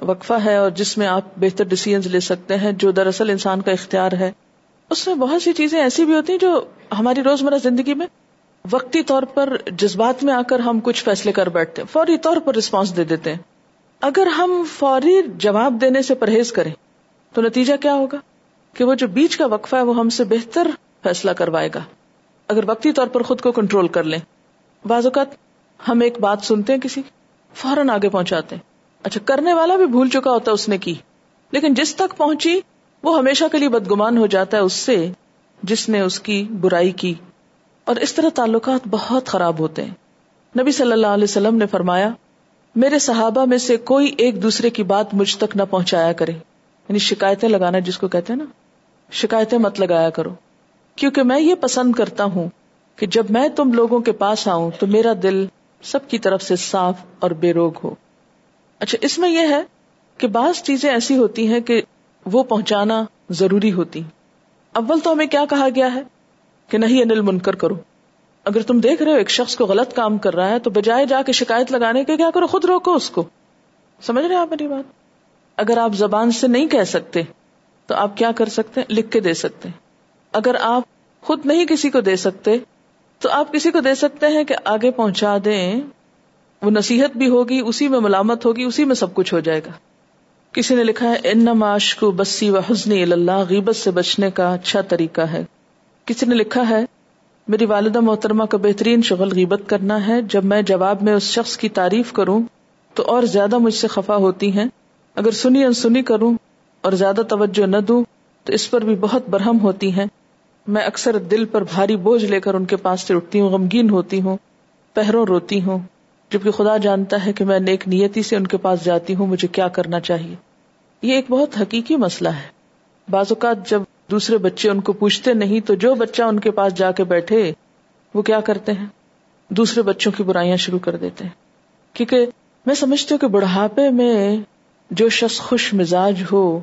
S1: وقفہ ہے اور جس میں آپ بہتر ڈسیزن لے سکتے ہیں، جو دراصل انسان کا اختیار ہے۔ اس میں بہت سی چیزیں ایسی بھی ہوتی ہیں جو ہماری روزمرہ زندگی میں وقتی طور پر جذبات میں آ کر ہم کچھ فیصلے کر بیٹھتے ہیں، فوری طور پر رسپانس دے دیتے ہیں۔ اگر ہم فوری جواب دینے سے پرہیز کریں، تو نتیجہ کیا ہوگا؟ کہ وہ جو بیچ کا وقفہ ہے، وہ ہم سے بہتر فیصلہ کروائے گا۔ اگر وقتی طور پر خود کو کنٹرول کر لیں۔ بعض اوقات ہم ایک بات سنتے ہیں کسی کی۔ فوراً آگے پہنچاتے ہیں۔ اچھا کرنے والا بھی بھول چکا ہوتا ہے اس نے کی۔ لیکن جس تک پہنچی، وہ ہمیشہ کے لیے بدگمان ہو جاتا ہے اس سے، جس نے اس کی برائی کی۔ اور اس طرح تعلقات بہت خراب ہوتے ہیں۔ نبی صلی اللہ علیہ وسلم نے فرمایا، میرے صحابہ میں سے کوئی ایک دوسرے کی بات مجھ تک نہ پہنچایا کرے۔ یعنی شکایتیں لگانا جس کو کہتے ہیں نا، شکایتیں مت لگایا کرو۔ کیونکہ میں یہ پسند کرتا ہوں کہ جب میں تم لوگوں کے پاس آؤں تو میرا دل سب کی طرف سے صاف اور بے روگ ہو۔ اچھا اس میں یہ ہے کہ بعض چیزیں ایسی ہوتی ہیں کہ وہ پہنچانا ضروری ہوتی۔ اول تو ہمیں کیا کہا گیا ہے؟ کہ نہیں، انل منکر کرو۔ اگر تم دیکھ رہے ہو ایک شخص کو غلط کام کر رہا ہے، تو بجائے جا کے شکایت لگانے کے، کیا کرو؟ خود روکو اس کو۔ سمجھ رہے آپ میری بات؟ اگر آپ زبان سے نہیں کہہ سکتے، تو آپ کیا کر سکتے؟ لکھ کے دے سکتے۔ اگر آپ خود نہیں کسی کو دے سکتے تو آپ کسی کو دے سکتے ہیں کہ آگے پہنچا دیں۔ وہ نصیحت بھی ہوگی، اسی میں ملامت ہوگی، اسی میں سب کچھ ہو جائے گا۔ کسی نے لکھا ہے، ان معاش کو بسی و حسنی اللہ غیبت سے بچنے کا اچھا طریقہ ہے۔ کسی نے لکھا ہے، میری والدہ محترمہ کا بہترین شغل غیبت کرنا ہے۔ جب میں جواب میں اس شخص کی تعریف کروں تو اور زیادہ مجھ سے خفا ہوتی ہیں۔ اگر سنی انسنی کروں اور زیادہ توجہ نہ دوں تو اس پر بھی بہت برہم ہوتی ہیں۔ میں اکثر دل پر بھاری بوجھ لے کر ان کے پاس سے اٹھتی ہوں، غمگین ہوتی ہوں، پہروں روتی ہوں، جبکہ خدا جانتا ہے کہ میں نیک نیتی سے ان کے پاس جاتی ہوں، مجھے کیا کرنا چاہیے؟ یہ ایک بہت حقیقی مسئلہ ہے۔ بعض اوقات جب دوسرے بچے ان کو پوچھتے نہیں، تو جو بچہ ان کے پاس جا کے بیٹھے، وہ کیا کرتے ہیں؟ دوسرے بچوں کی برائیاں شروع کر دیتے ہیں۔ کیونکہ میں سمجھتی ہوں کہ بڑھاپے میں جو شخص خوش مزاج ہو،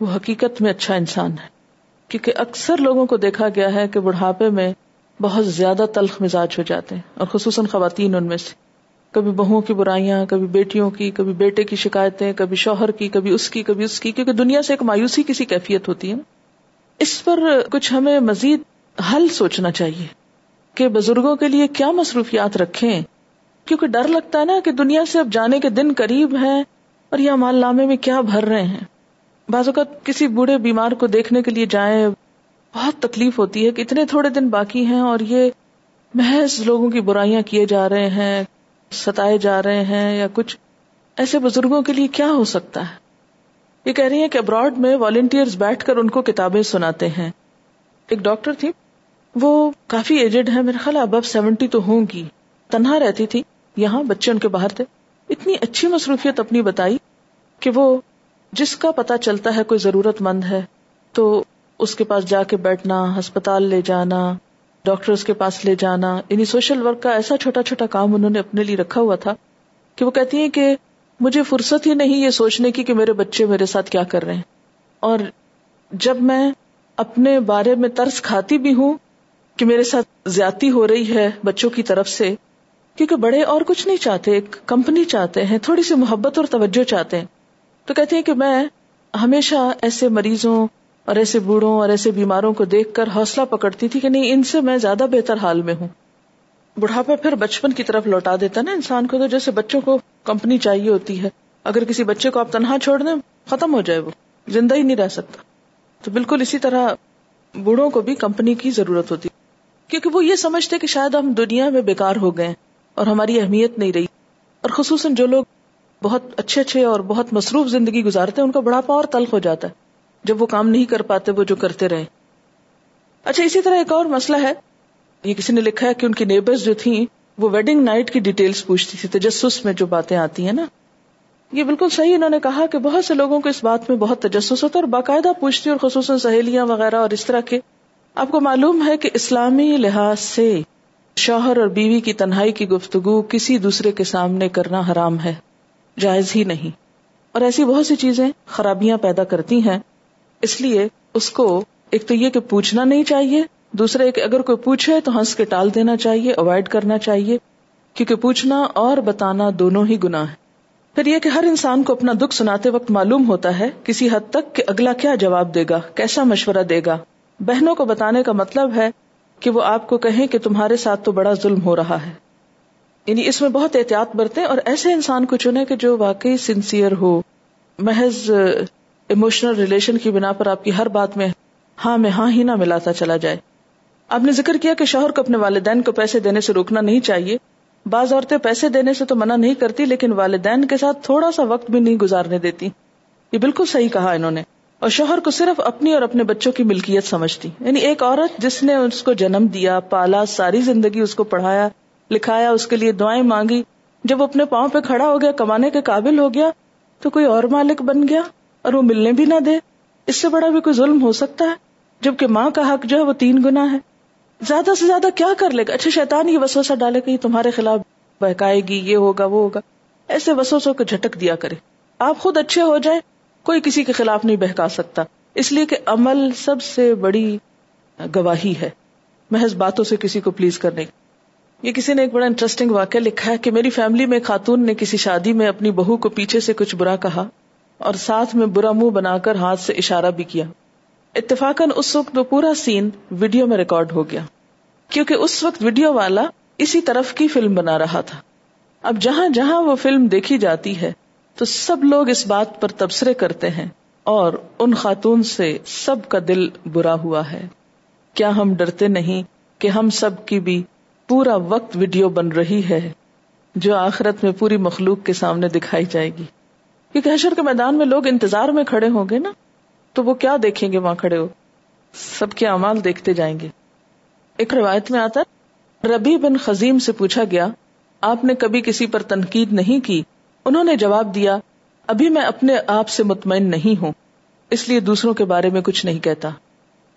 S1: وہ حقیقت میں اچھا انسان ہے۔ کیونکہ اکثر لوگوں کو دیکھا گیا ہے کہ بڑھاپے میں بہت زیادہ تلخ مزاج ہو جاتے ہیں اور خصوصاً خواتین ان میں سے۔ کبھی بہوؤں کی برائیاں، کبھی بیٹیوں کی، کبھی بیٹے کی شکایتیں، کبھی شوہر کی، کبھی اس کی، کبھی اس کی، کیونکہ دنیا سے ایک مایوسی کسی کیفیت ہوتی ہے۔ اس پر کچھ ہمیں مزید حل سوچنا چاہیے کہ بزرگوں کے لیے کیا مصروفیات رکھیں۔ کیونکہ ڈر لگتا ہے نا کہ دنیا سے اب جانے کے دن قریب ہیں اور یہ مال نامے میں کیا بھر رہے ہیں۔ بعض اوقات کسی بوڑھے بیمار کو دیکھنے کے لیے جائیں، بہت تکلیف ہوتی ہے کہ اتنے تھوڑے دن باقی ہیں اور یہ محض لوگوں کی برائیاں کیے جا رہے ہیں، ستائے جا رہے ہیں یا کچھ ایسے بزرگوں کے لیے کیا ہو سکتا ہے؟ یہ کہہ رہی ہیں کہ ابراڈ میں والنٹیئر بیٹھ کر ان کو کتابیں سناتے ہیں۔ ایک ڈاکٹر تھی، وہ کافی ایجڈ ہے میرا خیال اب سیونٹی تو ہوں گی۔ تنہا رہتی تھی، یہاں بچے ان کے باہر تھے۔ اتنی اچھی مصروفیت اپنی بتائی کہ وہ جس کا پتا چلتا ہے کوئی ضرورت مند ہے، تو اس کے پاس جا کے بیٹھنا، ہسپتال لے جانا، ڈاکٹر کے پاس لے جانا یعنی سوشل ورک کا ایسا چھوٹا چھوٹا کام انہوں نے اپنے لیے رکھا ہوا تھا کہ وہ کہتی ہیں کہ مجھے فرصت ہی نہیں یہ سوچنے کی کہ میرے بچے میرے ساتھ کیا کر رہے ہیں۔ اور جب میں اپنے بارے میں ترس کھاتی بھی ہوں کہ میرے ساتھ زیادتی ہو رہی ہے بچوں کی طرف سے، کیونکہ بڑے اور کچھ نہیں چاہتے، ایک کمپنی چاہتے ہیں، تھوڑی سی محبت اور توجہ چاہتے ہیں۔ تو کہتے ہیں کہ میں ہمیشہ ایسے مریضوں اور ایسے بوڑھوں اور ایسے بیماروں کو دیکھ کر حوصلہ پکڑتی تھی کہ نہیں، ان سے میں زیادہ بہتر حال میں ہوں۔ بڑھاپا پھر بچپن کی طرف لوٹا دیتا نا انسان کو، تو جیسے بچوں کو کمپنی چاہیے ہوتی ہے، اگر کسی بچے کو آپ تنہا چھوڑ دیں، ختم ہو جائے وہ، زندہ ہی نہیں رہ سکتا۔ تو بالکل اسی طرح بوڑھوں کو بھی کمپنی کی ضرورت ہوتی۔ کیونکہ وہ یہ سمجھتے کہ شاید ہم دنیا میں بیکار ہو گئے اور ہماری اہمیت نہیں رہی۔ اور خصوصاً جو لوگ بہت اچھے اچھے اور بہت مصروف زندگی گزارتے ہیں، ان کا بڑھاپا اور تلخ ہو جاتا ہے۔ جب وہ کام نہیں کر پاتے، وہ جو کرتے رہے۔ اچھا اسی طرح ایک اور مسئلہ ہے۔ یہ کسی نے لکھا ہے کہ ان کی نیبرز جو تھیں، وہ ویڈنگ نائٹ کی ڈیٹیلز پوچھتی تھی، تجسس میں جو باتیں آتی ہیں نا۔ یہ بالکل صحیح انہوں نے کہا کہ بہت سے لوگوں کو اس بات میں بہت تجسس ہوتا ہے اور باقاعدہ پوچھتی اور خصوصاً سہیلیاں وغیرہ اور اس طرح کے۔ آپ کو معلوم ہے کہ اسلامی لحاظ سے شوہر اور بیوی کی تنہائی کی گفتگو کسی دوسرے کے سامنے کرنا حرام ہے۔ جائز ہی نہیں۔ اور ایسی بہت سی چیزیں خرابیاں پیدا کرتی ہیں۔ اس لیے اس کو ایک تو یہ کہ پوچھنا نہیں چاہیے، دوسرا ایک اگر کوئی پوچھے تو ہنس کے ٹال دینا چاہیے اوائڈ کرنا چاہیے، کیونکہ پوچھنا اور بتانا دونوں ہی گنا ہے پھر یہ کہ ہر انسان کو اپنا دکھ سناتے وقت معلوم ہوتا ہے کسی حد تک کہ اگلا کیا جواب دے گا، کیسا مشورہ دے گا۔ بہنوں کو بتانے کا مطلب ہے کہ وہ آپ کو کہیں کہ تمہارے ساتھ تو بڑا ظلم ہو رہا ہے۔ یعنی اس میں بہت احتیاط برتے اور ایسے انسان کو چنے کہ جو واقعی سنسیئر ہو، محض ایموشنل ریلیشن کی بنا پر آپ کی ہر بات میں ہاں میں ہاں ہی نہ ملاتا چلا جائے۔ آپ نے ذکر کیا کہ شوہر کو اپنے والدین کو پیسے دینے سے روکنا نہیں چاہیے۔ بعض عورتیں پیسے دینے سے تو منع نہیں کرتی، لیکن والدین کے ساتھ تھوڑا سا وقت بھی نہیں گزارنے دیتی۔ یہ بالکل صحیح کہا انہوں نے۔ اور شوہر کو صرف اپنی اور اپنے بچوں کی ملکیت سمجھتی۔ یعنی ایک عورت جس نے اس کو جنم دیا، پالا، ساری زندگی اس کو پڑھایا لکھایا، اس کے لیے دعائیں مانگی۔ جب وہ اپنے پاؤں پہ کھڑا ہو گیا، کمانے کے قابل ہو گیا، تو کوئی اور مالک بن گیا اور وہ ملنے بھی نہ دے۔ اس سے بڑا بھی کوئی ظلم ہو سکتا ہے، جبکہ ماں کا حق جو ہے وہ تین گنا ہے۔ زیادہ سے زیادہ کیا کر لے گا؟ اچھا شیطان یہ وسوسہ ڈالے گا، یہ تمہارے خلاف بہکائے گی، یہ ہوگا، وہ ہوگا۔ ایسے وسوسوں کو جھٹک دیا کرے۔ آپ خود اچھے ہو جائے کوئی کسی کے خلاف نہیں بہکا سکتا۔ اس لیے کہ عمل سب سے بڑی گواہی ہے۔ محض باتوں سے کسی کو پلیز کرنے کی۔ یہ کسی نے ایک بڑا انٹرسٹنگ واقعہ لکھا ہے کہ میری فیملی میں خاتون نے کسی شادی میں اپنی بہو کو پیچھے سے کچھ برا کہا اور ساتھ میں برا منہ بنا کر ہاتھ سے اشارہ بھی کیا۔ اتفاقاً اس وقت وہ پورا سین ویڈیو میں ریکارڈ ہو گیا۔ کیونکہ اس وقت ویڈیو والا اسی طرف کی فلم بنا رہا تھا۔ اب جہاں جہاں وہ فلم دیکھی جاتی ہے تو سب لوگ اس بات پر تبصرے کرتے ہیں اور ان خاتون سے سب کا دل برا ہوا ہے۔ کیا ہم ڈرتے نہیں کہ ہم سب کی بھی پورا وقت ویڈیو بن رہی ہے جو آخرت میں پوری مخلوق کے سامنے دکھائی جائے گی۔ کیونکہ حشر کے میدان میں لوگ انتظار میں کھڑے ہوں گے نا، تو وہ کیا دیکھیں گے وہاں کھڑے ہو؟ سب کے امال دیکھتے جائیں گے۔ ایک روایت میں آتا ربی بن خزیم سے پوچھا گیا، آپ نے کبھی کسی پر تنقید نہیں کی؟ انہوں نے جواب دیا، ابھی میں اپنے آپ سے مطمئن نہیں ہوں، اس لیے دوسروں کے بارے میں کچھ نہیں کہتا۔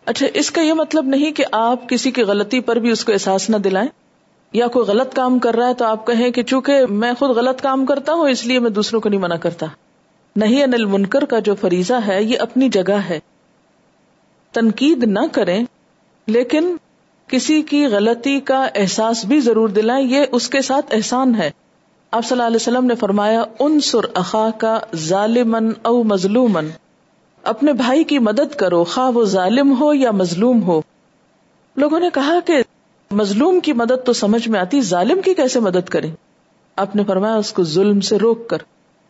S1: اچھا اس کا یہ مطلب نہیں کہ آپ کسی کی غلطی پر بھی اس کو احساس نہ دلائیں؟ یا کوئی غلط کام کر رہا ہے تو آپ کہیں کہ چونکہ میں خود غلط کام کرتا ہوں، اس لیے میں دوسروں کو نہیں منع کرتا۔ نہیں انل منکر کا جو فریضہ ہے، یہ اپنی جگہ ہے۔ تنقید نہ کریں، لیکن کسی کی غلطی کا احساس بھی ضرور دلائیں، یہ اس کے ساتھ احسان ہے۔ آپ صلی اللہ علیہ وسلم نے فرمایا ان سر اخا کا ظالمن او مظلومن اپنے بھائی کی مدد کرو، خواہ وہ ظالم ہو یا مظلوم ہو۔ لوگوں نے کہا کہ مظلوم کی مدد تو سمجھ میں آتی، ظالم کی کیسے مدد کرے؟ آپ نے فرمایا، اس کو ظلم سے روک کر۔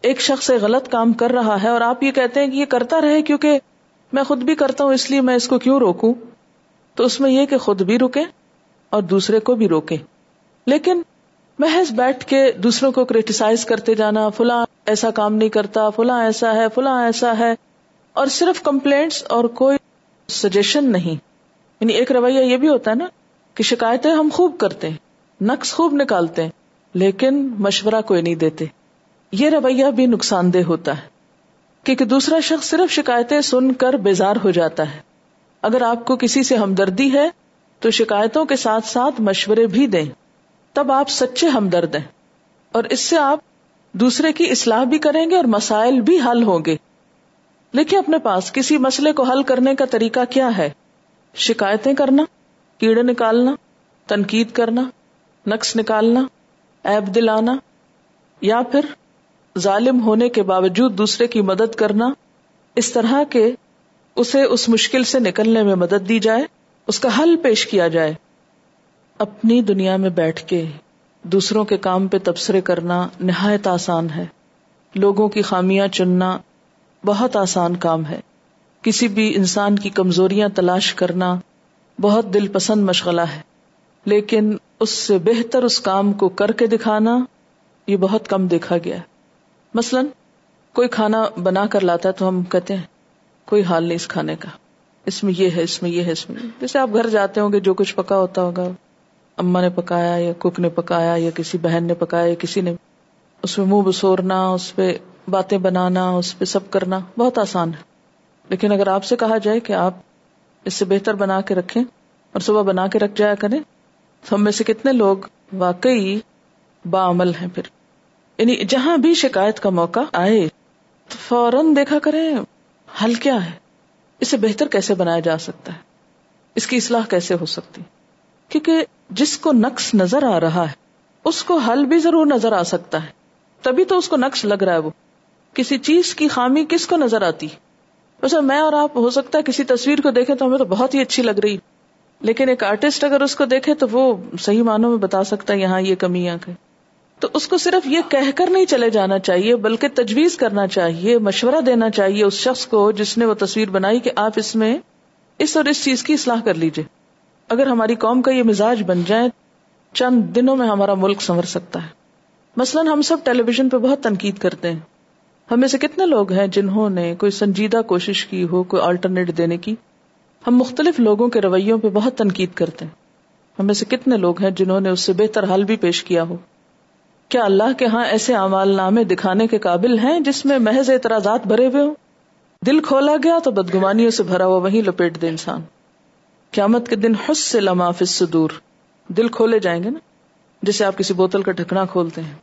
S1: ایک شخص غلط کام کر رہا ہے اور آپ یہ کہتے ہیں کہ یہ کرتا رہے کیونکہ میں خود بھی کرتا ہوں، اس لیے میں اس کو کیوں روکوں؟ تو اس میں یہ کہ خود بھی روکے اور دوسرے کو بھی روکے لیکن محض بیٹھ کے دوسروں کو کریٹیسائز کرتے جانا، فلاں ایسا کام نہیں کرتا، فلاں ایسا ہے، فلاں ایسا ہے، اور صرف کمپلینٹس اور کوئی سجیشن نہیں۔ یعنی ایک رویہ یہ بھی ہوتا ہے نا کہ شکایتیں ہم خوب کرتے ہیں، نقص خوب نکالتے ہیں، لیکن مشورہ کوئی نہیں دیتے۔ یہ رویہ بھی نقصان دہ ہوتا ہے۔ کیونکہ دوسرا شخص صرف شکایتیں سن کر بیزار ہو جاتا ہے۔ اگر آپ کو کسی سے ہمدردی ہے، تو شکایتوں کے ساتھ ساتھ مشورے بھی دیں۔ تب آپ سچے ہمدرد ہیں۔ اور اس سے آپ دوسرے کی اصلاح بھی کریں گے اور مسائل بھی حل ہوں گے۔ لیکن اپنے پاس کسی مسئلے کو حل کرنے کا طریقہ کیا ہے؟ شکایتیں کرنا۔ کیڑے نکالنا، تنقید کرنا نقص نکالنا ایب دلانا، یا پھر ظالم ہونے کے باوجود دوسرے کی مدد کرنا، اس طرح کے اسے اس مشکل سے نکلنے میں مدد دی جائے، اس کا حل پیش کیا جائے۔ اپنی دنیا میں بیٹھ کے دوسروں کے کام پہ تبصرے کرنا نہایت آسان ہے۔ لوگوں کی خامیاں چننا بہت آسان کام ہے۔ کسی بھی انسان کی کمزوریاں تلاش کرنا بہت دل پسند مشغلہ ہے۔ لیکن اس سے بہتر اس کام کو کر کے دکھانا یہ بہت کم دیکھا گیا۔ ہے مثلاً کوئی کھانا بنا کر لاتا ہے تو ہم کہتے ہیں، کوئی حال نہیں اس کھانے کا۔ اس میں یہ ہے، اس میں یہ ہے، اس میں جیسے آپ گھر جاتے ہوں گے، جو کچھ پکا ہوتا ہوگا اما نے پکایا یا کک نے پکایا یا کسی بہن نے پکایا یا کسی نے، اس میں منہ بسورنا، اس پہ باتیں بنانا، اس پہ سب کرنا بہت آسان ہے۔ لیکن اگر آپ سے کہا جائے کہ آپ اس سے بہتر بنا کے رکھیں اور صبح بنا کے رکھ جایا کریں۔ تو ہم میں سے کتنے لوگ واقعی باعمل ہیں پھر۔ یعنی جہاں بھی شکایت کا موقع آئے تو فوراً دیکھا کریں حل کیا ہے۔ اسے بہتر کیسے بنایا جا سکتا ہے؟ اس کی اصلاح کیسے ہو سکتی؟ کیونکہ جس کو نقص نظر آ رہا ہے، اس کو حل بھی ضرور نظر آ سکتا ہے۔ تبھی تو اس کو نقص لگ رہا ہے وہ۔ کسی چیز کی خامی کس کو نظر آتی؟ ویسے میں اور آپ، ہو سکتا ہے کسی تصویر کو دیکھیں تو ہمیں تو بہت ہی اچھی لگ رہی۔ لیکن ایک آرٹسٹ اگر اس کو دیکھے تو وہ صحیح معنوں میں بتا سکتا ہے یہاں یہ کمیاں کہ تو اس کو صرف یہ کہہ کر نہیں چلے جانا چاہیے، بلکہ تجویز کرنا چاہیے، مشورہ دینا چاہیے اس شخص کو جس نے وہ تصویر بنائی کہ آپ اس میں اس اور اس چیز کی اصلاح کر لیجیے اگر ہماری قوم کا یہ مزاج بن جائے، چند دنوں میں ہمارا ملک سنور سکتا ہے۔ مثلاً ہم سب ٹیلی ویژن پہ بہت تنقید کرتے ہیں۔ ہمیں سے کتنے لوگ ہیں جنہوں نے کوئی سنجیدہ کوشش کی ہو، کوئی آلٹرنیٹ دینے کی؟ ہم مختلف لوگوں کے رویوں پہ بہت تنقید کرتے ہیں۔ ہمیں سے کتنے لوگ ہیں جنہوں نے اس سے بہتر حل بھی پیش کیا ہو؟ کیا اللہ کے ہاں ایسے اعمال نامے دکھانے کے قابل ہیں جس میں محض اعتراضات بھرے ہوئے ہوں؟ دل کھولا گیا تو بدگمانیوں سے بھرا ہوا وہیں لپیٹ دے انسان۔ قیامت کے دن حس سے لما دور دل کھولے جائیں گے نا؟ جیسے آپ کسی بوتل کا ڈھکنا کھولتے ہیں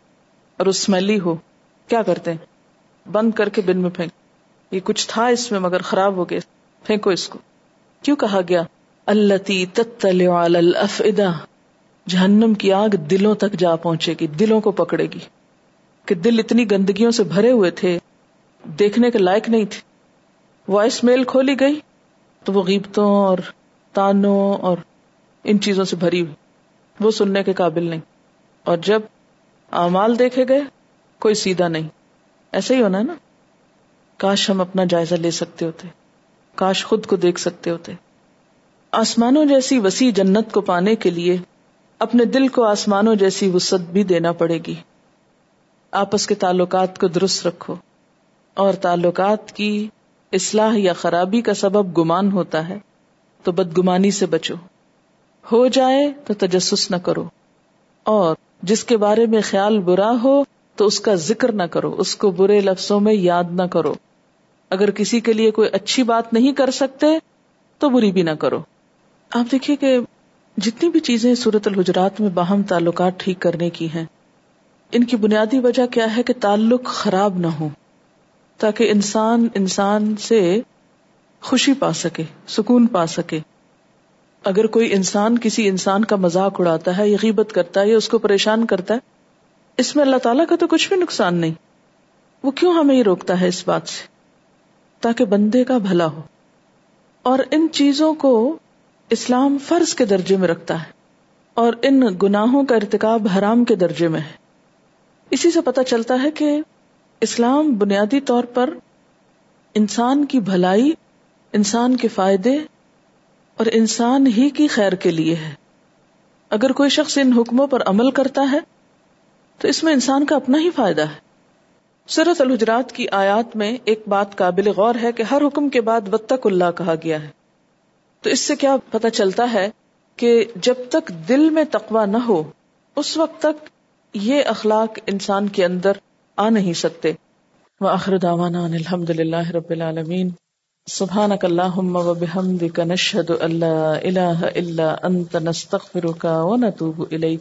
S1: اور اس اسمیلی ہو، کیا کرتے ہیں؟ بند کر کے بن میں پھینک۔ یہ کچھ تھا اس میں مگر خراب ہو گیا۔ پھینکو اس کو۔ کیوں کہا گیا؟ اللہ تتلع علی الافئدہ۔ جہنم کی آگ دلوں تک جا پہنچے گی، دلوں کو پکڑے گی۔ کہ دل اتنی گندگیوں سے بھرے ہوئے تھے، دیکھنے کے لائق نہیں تھے۔ وائس میل کھولی گئی تو وہ غیبتوں اور تانوں اور ان چیزوں سے بھری ہوئی۔ وہ سننے کے قابل نہیں۔ اور جب اعمال دیکھے گئے، کوئی سیدھا نہیں۔ ایسا ہی ہونا ہے نا۔ کاش ہم اپنا جائزہ لے سکتے ہوتے۔ کاش خود کو دیکھ سکتے ہوتے۔ آسمانوں جیسی وسیع جنت کو پانے کے لیے اپنے دل کو آسمانوں جیسی وسط بھی دینا پڑے گی۔ آپس کے تعلقات کو درست رکھو۔ اور تعلقات کی اصلاح یا خرابی کا سبب گمان ہوتا ہے تو بدگمانی سے بچو۔ ہو جائے تو تجسس نہ کرو۔ اور جس کے بارے میں خیال برا ہو تو اس کا ذکر نہ کرو، اس کو برے لفظوں میں یاد نہ کرو۔ اگر کسی کے لیے کوئی اچھی بات نہیں کر سکتے، تو بری بھی نہ کرو۔ آپ دیکھیے کہ جتنی بھی چیزیں صورت الحجرات میں باہم تعلقات ٹھیک کرنے کی ہیں، ان کی بنیادی وجہ کیا ہے کہ تعلق خراب نہ ہو، تاکہ انسان انسان سے خوشی پا سکے، سکون پا سکے۔ اگر کوئی انسان کسی انسان کا مذاق اڑاتا ہے، یا غیبت کرتا ہے، یا اس کو پریشان کرتا ہے اس میں اللہ تعالیٰ کا تو کچھ بھی نقصان نہیں۔ وہ کیوں ہمیں یہ روکتا ہے اس بات سے؟ تاکہ بندے کا بھلا ہو۔ اور ان چیزوں کو اسلام فرض کے درجے میں رکھتا ہے۔ اور ان گناہوں کا ارتکاب حرام کے درجے میں ہے۔ اسی سے پتا چلتا ہے کہ اسلام بنیادی طور پر انسان کی بھلائی، انسان کے فائدے اور انسان ہی کی خیر کے لیے ہے۔ اگر کوئی شخص ان حکموں پر عمل کرتا ہے تو اس میں انسان کا اپنا ہی فائدہ ہے۔ سورت الحجرات کی آیات میں ایک بات قابل غور ہے کہ ہر حکم کے بعد بتک اللہ کہا گیا ہے۔ تو اس سے کیا پتا چلتا ہے کہ جب تک دل میں تقوا نہ ہو، اس وقت تک یہ اخلاق انسان کے اندر آ نہیں سکتے۔ وآخر دعوانا ان الحمد للہ رب العالمین سبحانک اللہم و بحمدک نشہد اللہ الہ الا انت نستغفرک و نتوب الیک